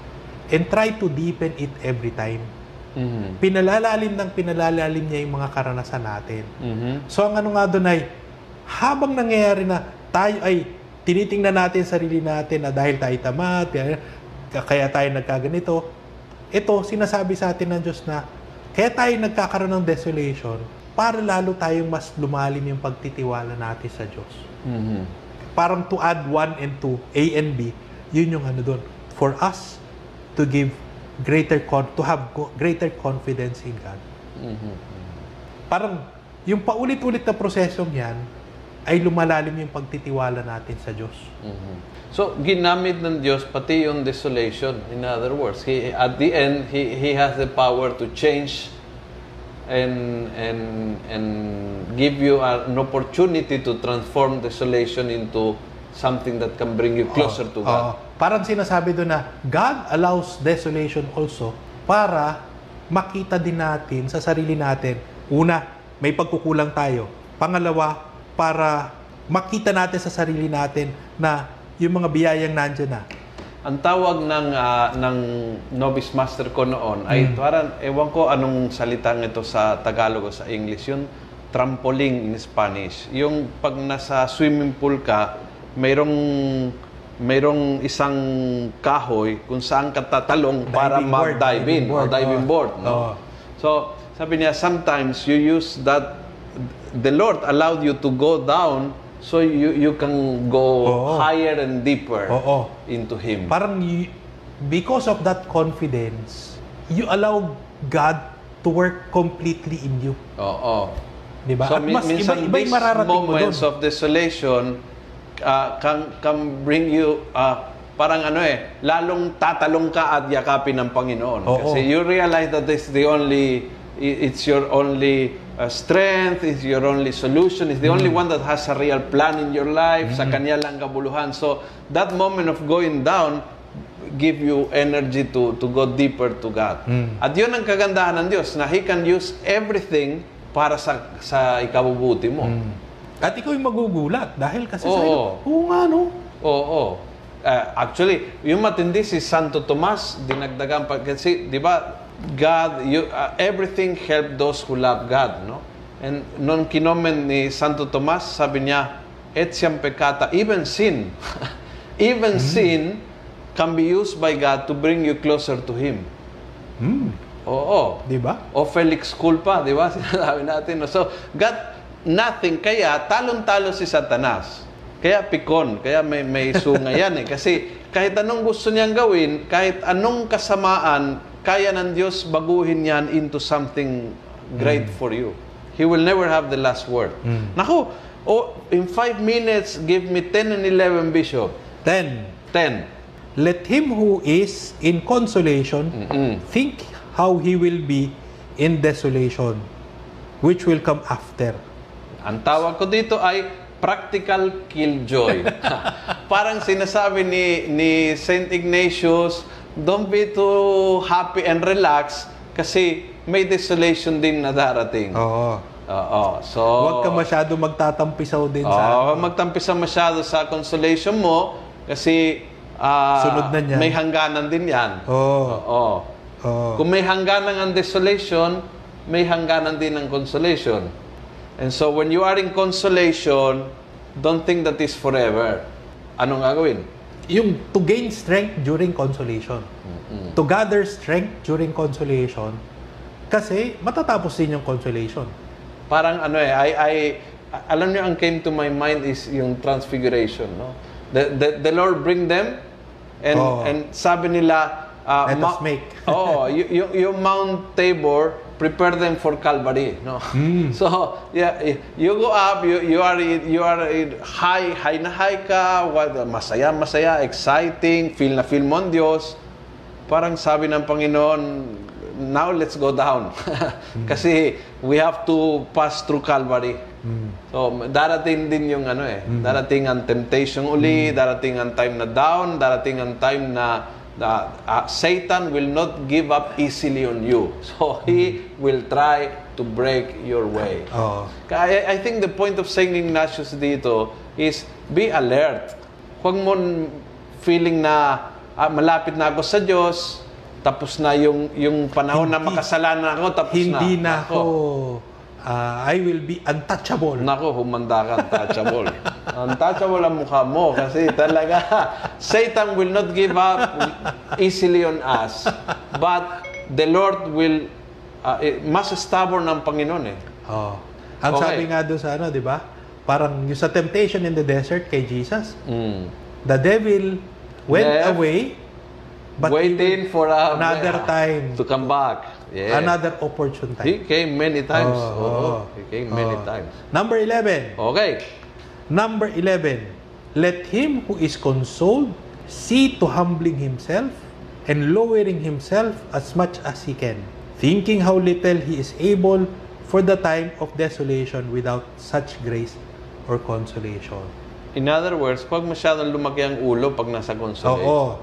and try to deepen it every time. Mhm. Pinalalalim ng pinalalalim niya yung mga karanasan natin. Mhm. So ang ano nga doon ay, habang nangyayari na tayo ay tinitingnan natin sarili natin na dahil tayo tamad, kaya, tayo nagkaganito, ito, sinasabi sa atin ng Diyos na, kaya tayo nagkakaroon ng desolation, para lalo tayong mas lumalim yung pagtitiwala natin sa Diyos. Mhm. Parang to add 1 and 2, A and B, yun yung ano doon. For us to give greater con to have co- greater confidence in God. Mhm. Parang yung paulit-ulit na prosesong yan ay lumalalim yung pagtitiwala natin sa Diyos. Mhm. So, ginamit ng Diyos pati yung desolation. In other words, he, at the end, he, he has the power to change and, and, and give you an opportunity to transform desolation into something that can bring you closer to God. Oo. Parang sinasabi doon na God allows desolation also para makita din natin sa sarili natin. Una, may pagkukulang tayo. Pangalawa, para makita natin sa sarili natin na yung mga biyayang nandyan na. Ang tawag ng ah, ng novice master ko noon ay parang ewan ko anong salitang ito sa Tagalog o sa English, yung trampoline in Spanish. Yung pag nasa swimming pool ka, mayroong mayroong isang kahoy kung saan ka tatalong para mag-dive in diving board, diving oo. board. No? Oo. So, sabi niya, sometimes you use that, the Lord allowed you to go down so you you can go Oo. higher and deeper Oo. into Him. Parang y- because of that confidence, you allow God to work completely in you. Oo. Di ba? So, At mas minsan iba, iba mararating mo doon. moments of desolation uh, can, can bring you, uh, parang ano eh, lalong tatalong ka at yakapin ng Panginoon. Oo. Kasi you realize that this is the only, it's your only uh, strength, it's your only solution, it's the Mm. only one that has a real plan in your life, sa kanya lang kabuluhan. So, that moment of going down, give you energy to to go deeper to God. Mm. At yun ang kagandahan ng Diyos, na He can use everything para sa sa ikabubuti mo. Mm. At ikaw yung magugulat dahil kasi Oo. sa iyo, oo nga no. Oo. Uh, actually, yung matindi si Santo Tomas, dinagdagan pa kasi 'di ba God, you, uh, everything help those who love God, no? And nung kinomen ni Santo Tomas, sabi niya, etiam peccata, even sin, even sin can be used by God to bring you closer to Him. Hmm, Oo. 'di ba? O Felix culpa, di ba? Sinasabi natin. no? So, God, nothing. Kaya, talong-talo si Satanas. Kaya pikon. Kaya may, may sunga yan eh. Kasi kahit anong gusto niyang gawin, kahit anong kasamaan, kaya ng Diyos baguhin yan into something great for you. He will never have the last word. Naku, oh, in five minutes, give me 10 and 11, Bishop. 10. 10. Let him who is in consolation Mm-mm. think how he will be in desolation, which will come after. Ang tawag ko dito ay practical killjoy. Parang sinasabi ni ni Saint Ignatius, don't be too happy and relax kasi may desolation din na darating. Oo. Oo. So Huwag ka masyado magtatampisaw din sa... Oo, magtampisa masyado sa consolation mo kasi ah, Sunod na niyan. may hangganan din 'yan. Oo. Oo. Oo. Kung may hangganan ang desolation, may hangganan din ang consolation. And so when you are in consolation, don't think that is forever. Anong gagawin? Yung to gain strength during consolation. To gather strength during consolation. Kasi matatapos din yung consolation. Parang ano eh, I, I, alam niyo ang came to my mind is yung transfiguration, no? The, the, the Lord bring them and Oo. and sabi nila uh, Let us make. oh, y- yung, yung Mount Tabor prepare them for Calvary, no? Hmm. So, yeah, you go up, you, you are in- you are in high high na high ka, what, masaya masaya, exciting, feel na feel mo ang Diyos. Parang sabi ng Panginoon, now let's go down. Kasi we have to pass through Calvary. So, darating din yung ano eh, darating ang temptation uli, darating ang time na down, darating ang time na na, ah, Satan will not give up easily on you. So, he will try to break your way. Kaya I, I think the point of Saint Ignatius dito is be alert. Huwag mo feeling na ah, malapit na ako sa Diyos, tapos na yung yung panahon na Hindi. makasalanan ako, tapos na. Hindi na Nako. ako, ah, I will be untouchable. Nako, humanda ka, untouchable. untouchable ang mukha mo kasi talaga, Satan will not give up easily on us. But the Lord will, uh, eh, mas stubborn ang Panginoon eh. Oh. Ang Okay. sabi nga doon sa ano, 'di ba? Parang yung sa temptation in the desert kay Jesus, Mm. the devil went Left. away but Waiting for a, another time. to come back. Yeah. another opportune He time. came many times. Oh, Oo. oh. He came many Oh. times. Number 11. Okay. Number 11. Let him who is consoled see to humbling himself and lowering himself as much as he can, thinking how little he is able for the time of desolation without such grace or consolation. In other words, pag masyadong lumaki ang ulo pag nasa consolation. Oo.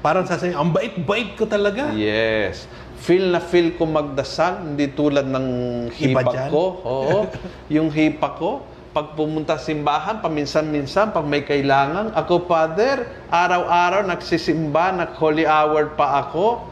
Parang sasabihin, ang bait-bait ko talaga. Yes. Feel na feel ko magdasal, hindi tulad ng hipak ko. Oo. yung hipak ko, pag pumunta simbahan, paminsan-minsan, pag may kailangan, ako, Father, araw-araw nagsisimba, nag-holy hour pa ako.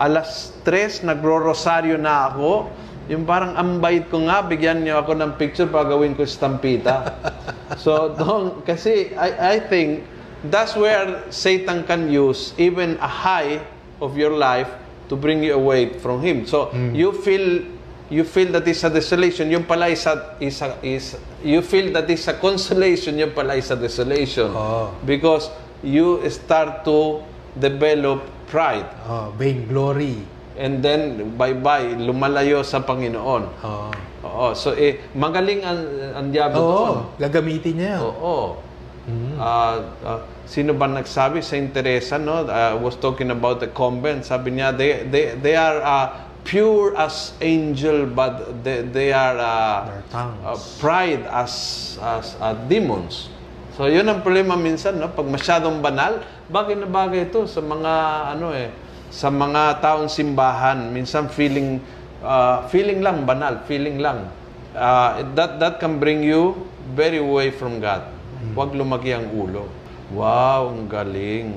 Alas tres, nagro-rosaryo na ako. Yung parang ambait ko nga, bigyan niyo ako ng picture para gawin ko stampita. so, don't, kasi I, I think that's where Satan can use even a high of your life to bring you away from him. So you feel you feel that is a desolation, yung pala is a, is a, is you feel that is a consolation, yung pala is a desolation. Oh. Because you start to develop pride. Oh, vainglory. And then bye-bye, lumalayo sa Panginoon. Oh. Oo, so eh magaling ang ang diablo Oo, doon. gagamitin niya. Oo. Ah, ah, sino ba nagsabi? Saint Teresa, no? I was talking about the convent. Sabi niya, they, they, they are ah, pure as angel, but they, they are tongues. ah, pride as, as ah, demons. So, yun ang problema minsan, no? Pag masyadong banal, bagay na bagay ito sa mga, ano eh, sa mga taong simbahan. Minsan feeling, ah, feeling lang, banal, feeling lang. Ah, that, that can bring you very away from God. Huwag lumaki ang ulo. Wow, ang galing.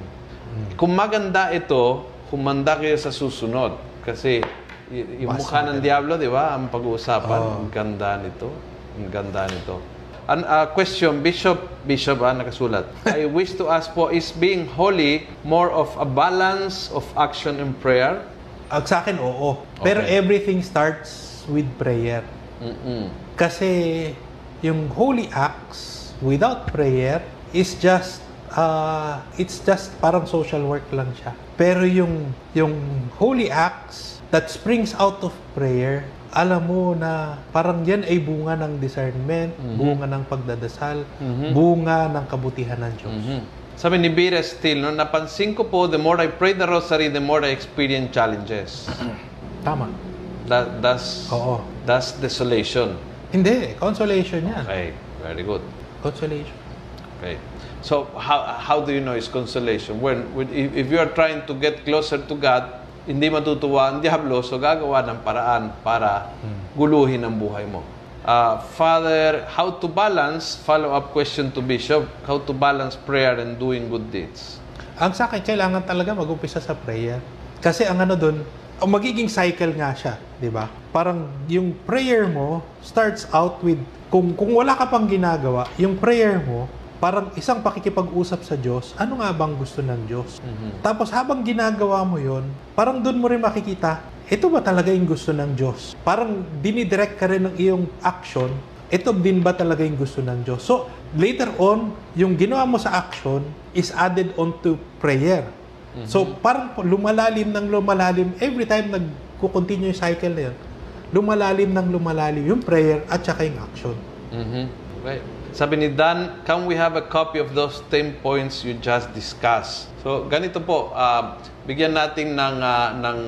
Kung maganda ito, humanda kayo sa susunod. Kasi y- yung Mas mukha ng Diablo, di ba? Ang pag-uusapan. Oo. Ang ganda nito. Ang ganda nito. An uh, question, Bishop, Bishop, ah, nakasulat. I wish to ask po, is being holy more of a balance of action and prayer? Ang sa akin, oo. Pero Okay. everything starts with prayer. Mm-mm. Kasi yung holy acts without prayer is just uh, it's just parang social work lang siya. Pero yung yung holy acts that springs out of prayer, alam mo na parang yan ay bunga ng discernment, bunga ng pagdadasal, bunga ng kabutihan ng Diyos. Mhm. Sabi ni Bira Steele, no, napansin ko po, the more I pray the rosary, the more I experience challenges. Tama. That, that's, Oo. that's desolation. Hindi, consolation yan. Okay, very good. Consolation. Okay. So, how, how do you know it's consolation? When, when if, if you are trying to get closer to God, hindi matutuwa ang Diablo, so gagawa ng paraan para guluhin ang buhay mo. Uh, Father, how to balance, follow-up question to Bishop, how to balance prayer and doing good deeds? Ang sa akin, kailangan talaga mag-umpisa sa prayer. Kasi ang ano doon, ang magiging cycle nga siya, di ba? Parang yung prayer mo starts out with, kung, kung wala ka pang ginagawa, yung prayer mo, parang isang pakikipag-usap sa Diyos, ano nga bang gusto ng Diyos? Tapos habang ginagawa mo yon, parang doon mo rin makikita, ito ba talaga yung gusto ng Diyos? Parang dinidirect ka rin ng iyong action, ito din ba talaga yung gusto ng Diyos? So, later on, yung ginawa mo sa action is added onto prayer. So, parang lumalalim ng lumalalim, every time nagko-continue yung cycle na yun, lumalalim ng lumalalim yung prayer at saka yung action. Mhm. Okay. Sabi ni Dan, can we have a copy of those 10 points you just discussed? So, ganito po, ah, bigyan natin ng, ah, ng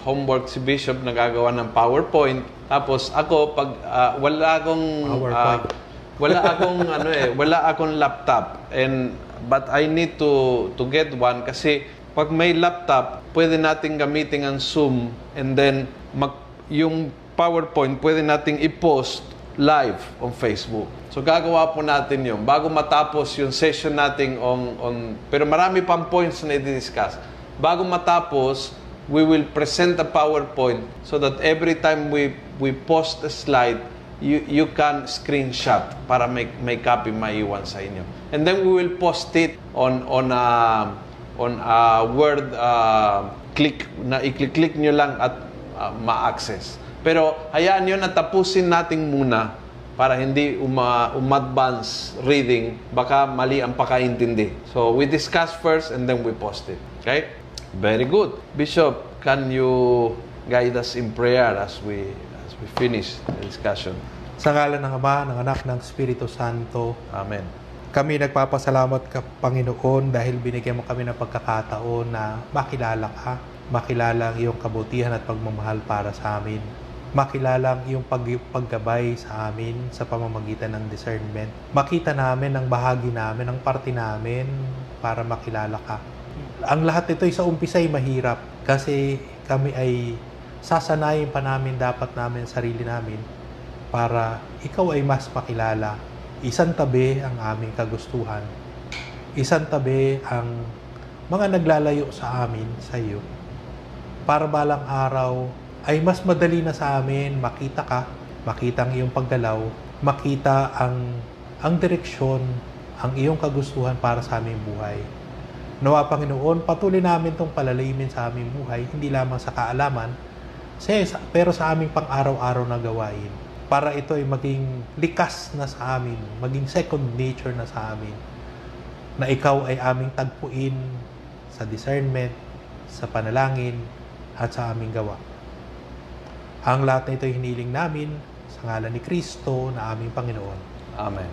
homework si Bishop na gagawa ng PowerPoint. Tapos ako, pag ah, wala akong... PowerPoint. wala akong ano eh, wala akong laptop and but I need to to get one kasi pag may laptop, pwede nating gamitin ang Zoom and then mag, yung PowerPoint pwede nating i-post live on Facebook. So gagawa po natin yun bago matapos yung session natin on, on pero marami pang points na i-discuss. Bago matapos, we will present a PowerPoint so that every time we we post a slide, you you can screenshot para may may copy maiwan sa inyo. And then we will post it on on a on a word uh, click na i-click nyo lang at uh, ma-access. Pero hayaan nyo na tapusin natin muna para hindi uma, um-advance reading, baka mali ang pakaintindi. So, we discuss first and then we post it. Okay? Very good. Bishop, can you guide us in prayer as we as we finish the discussion? Sa ngalan ng Ama, ng Anak, ng Espiritu Santo, Amen. kami nagpapasalamat ka, Panginoon, dahil binigyan mo kami ng pagkakataon na makilala ka, makilala ang iyong kabutihan at pagmamahal para sa amin. Makilala ang iyong pag, paggabay sa amin sa pamamagitan ng discernment. Makita namin ang bahagi namin, ang parte namin para makilala ka. Ang lahat ito ay sa umpisa ay mahirap kasi kami ay sasanayin pa namin dapat namin sarili namin para ikaw ay mas makilala. Isang tabi ang aming kagustuhan. Isang tabi ang mga naglalayo sa amin, sa iyo. Para balang araw ay mas madali na sa amin makita ka, makita ang iyong paggalaw, makita ang ang direksyon, ang iyong kagustuhan para sa aming buhay. Nawa Panginoon, patuloy namin itong palalimin sa aming buhay, hindi lamang sa kaalaman, pero sa aming pang-araw-araw na gawain. Para ito ay maging likas na sa amin, maging second nature na sa amin. Na ikaw ay aming tagpuin sa discernment, sa panalangin, at sa aming gawa. Ang lahat na ito ay hiniling namin sa ngalan ni Kristo na aming Panginoon. Amen.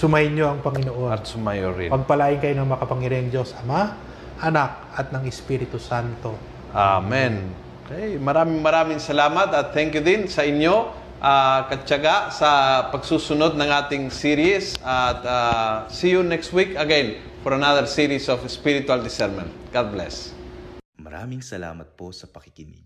Sumayin niyo ang Panginoon. At sumayo rin. Pagpalain kayo ng makapangyarihang Diyos, Ama, Anak, at ng Espiritu Santo. Amen. Okay, maraming maraming salamat at thank you din sa inyo uh, katyaga sa pagsusunod ng ating series at ah, see you next week again for another series of spiritual discernment. God bless. Maraming salamat po sa pakikinig.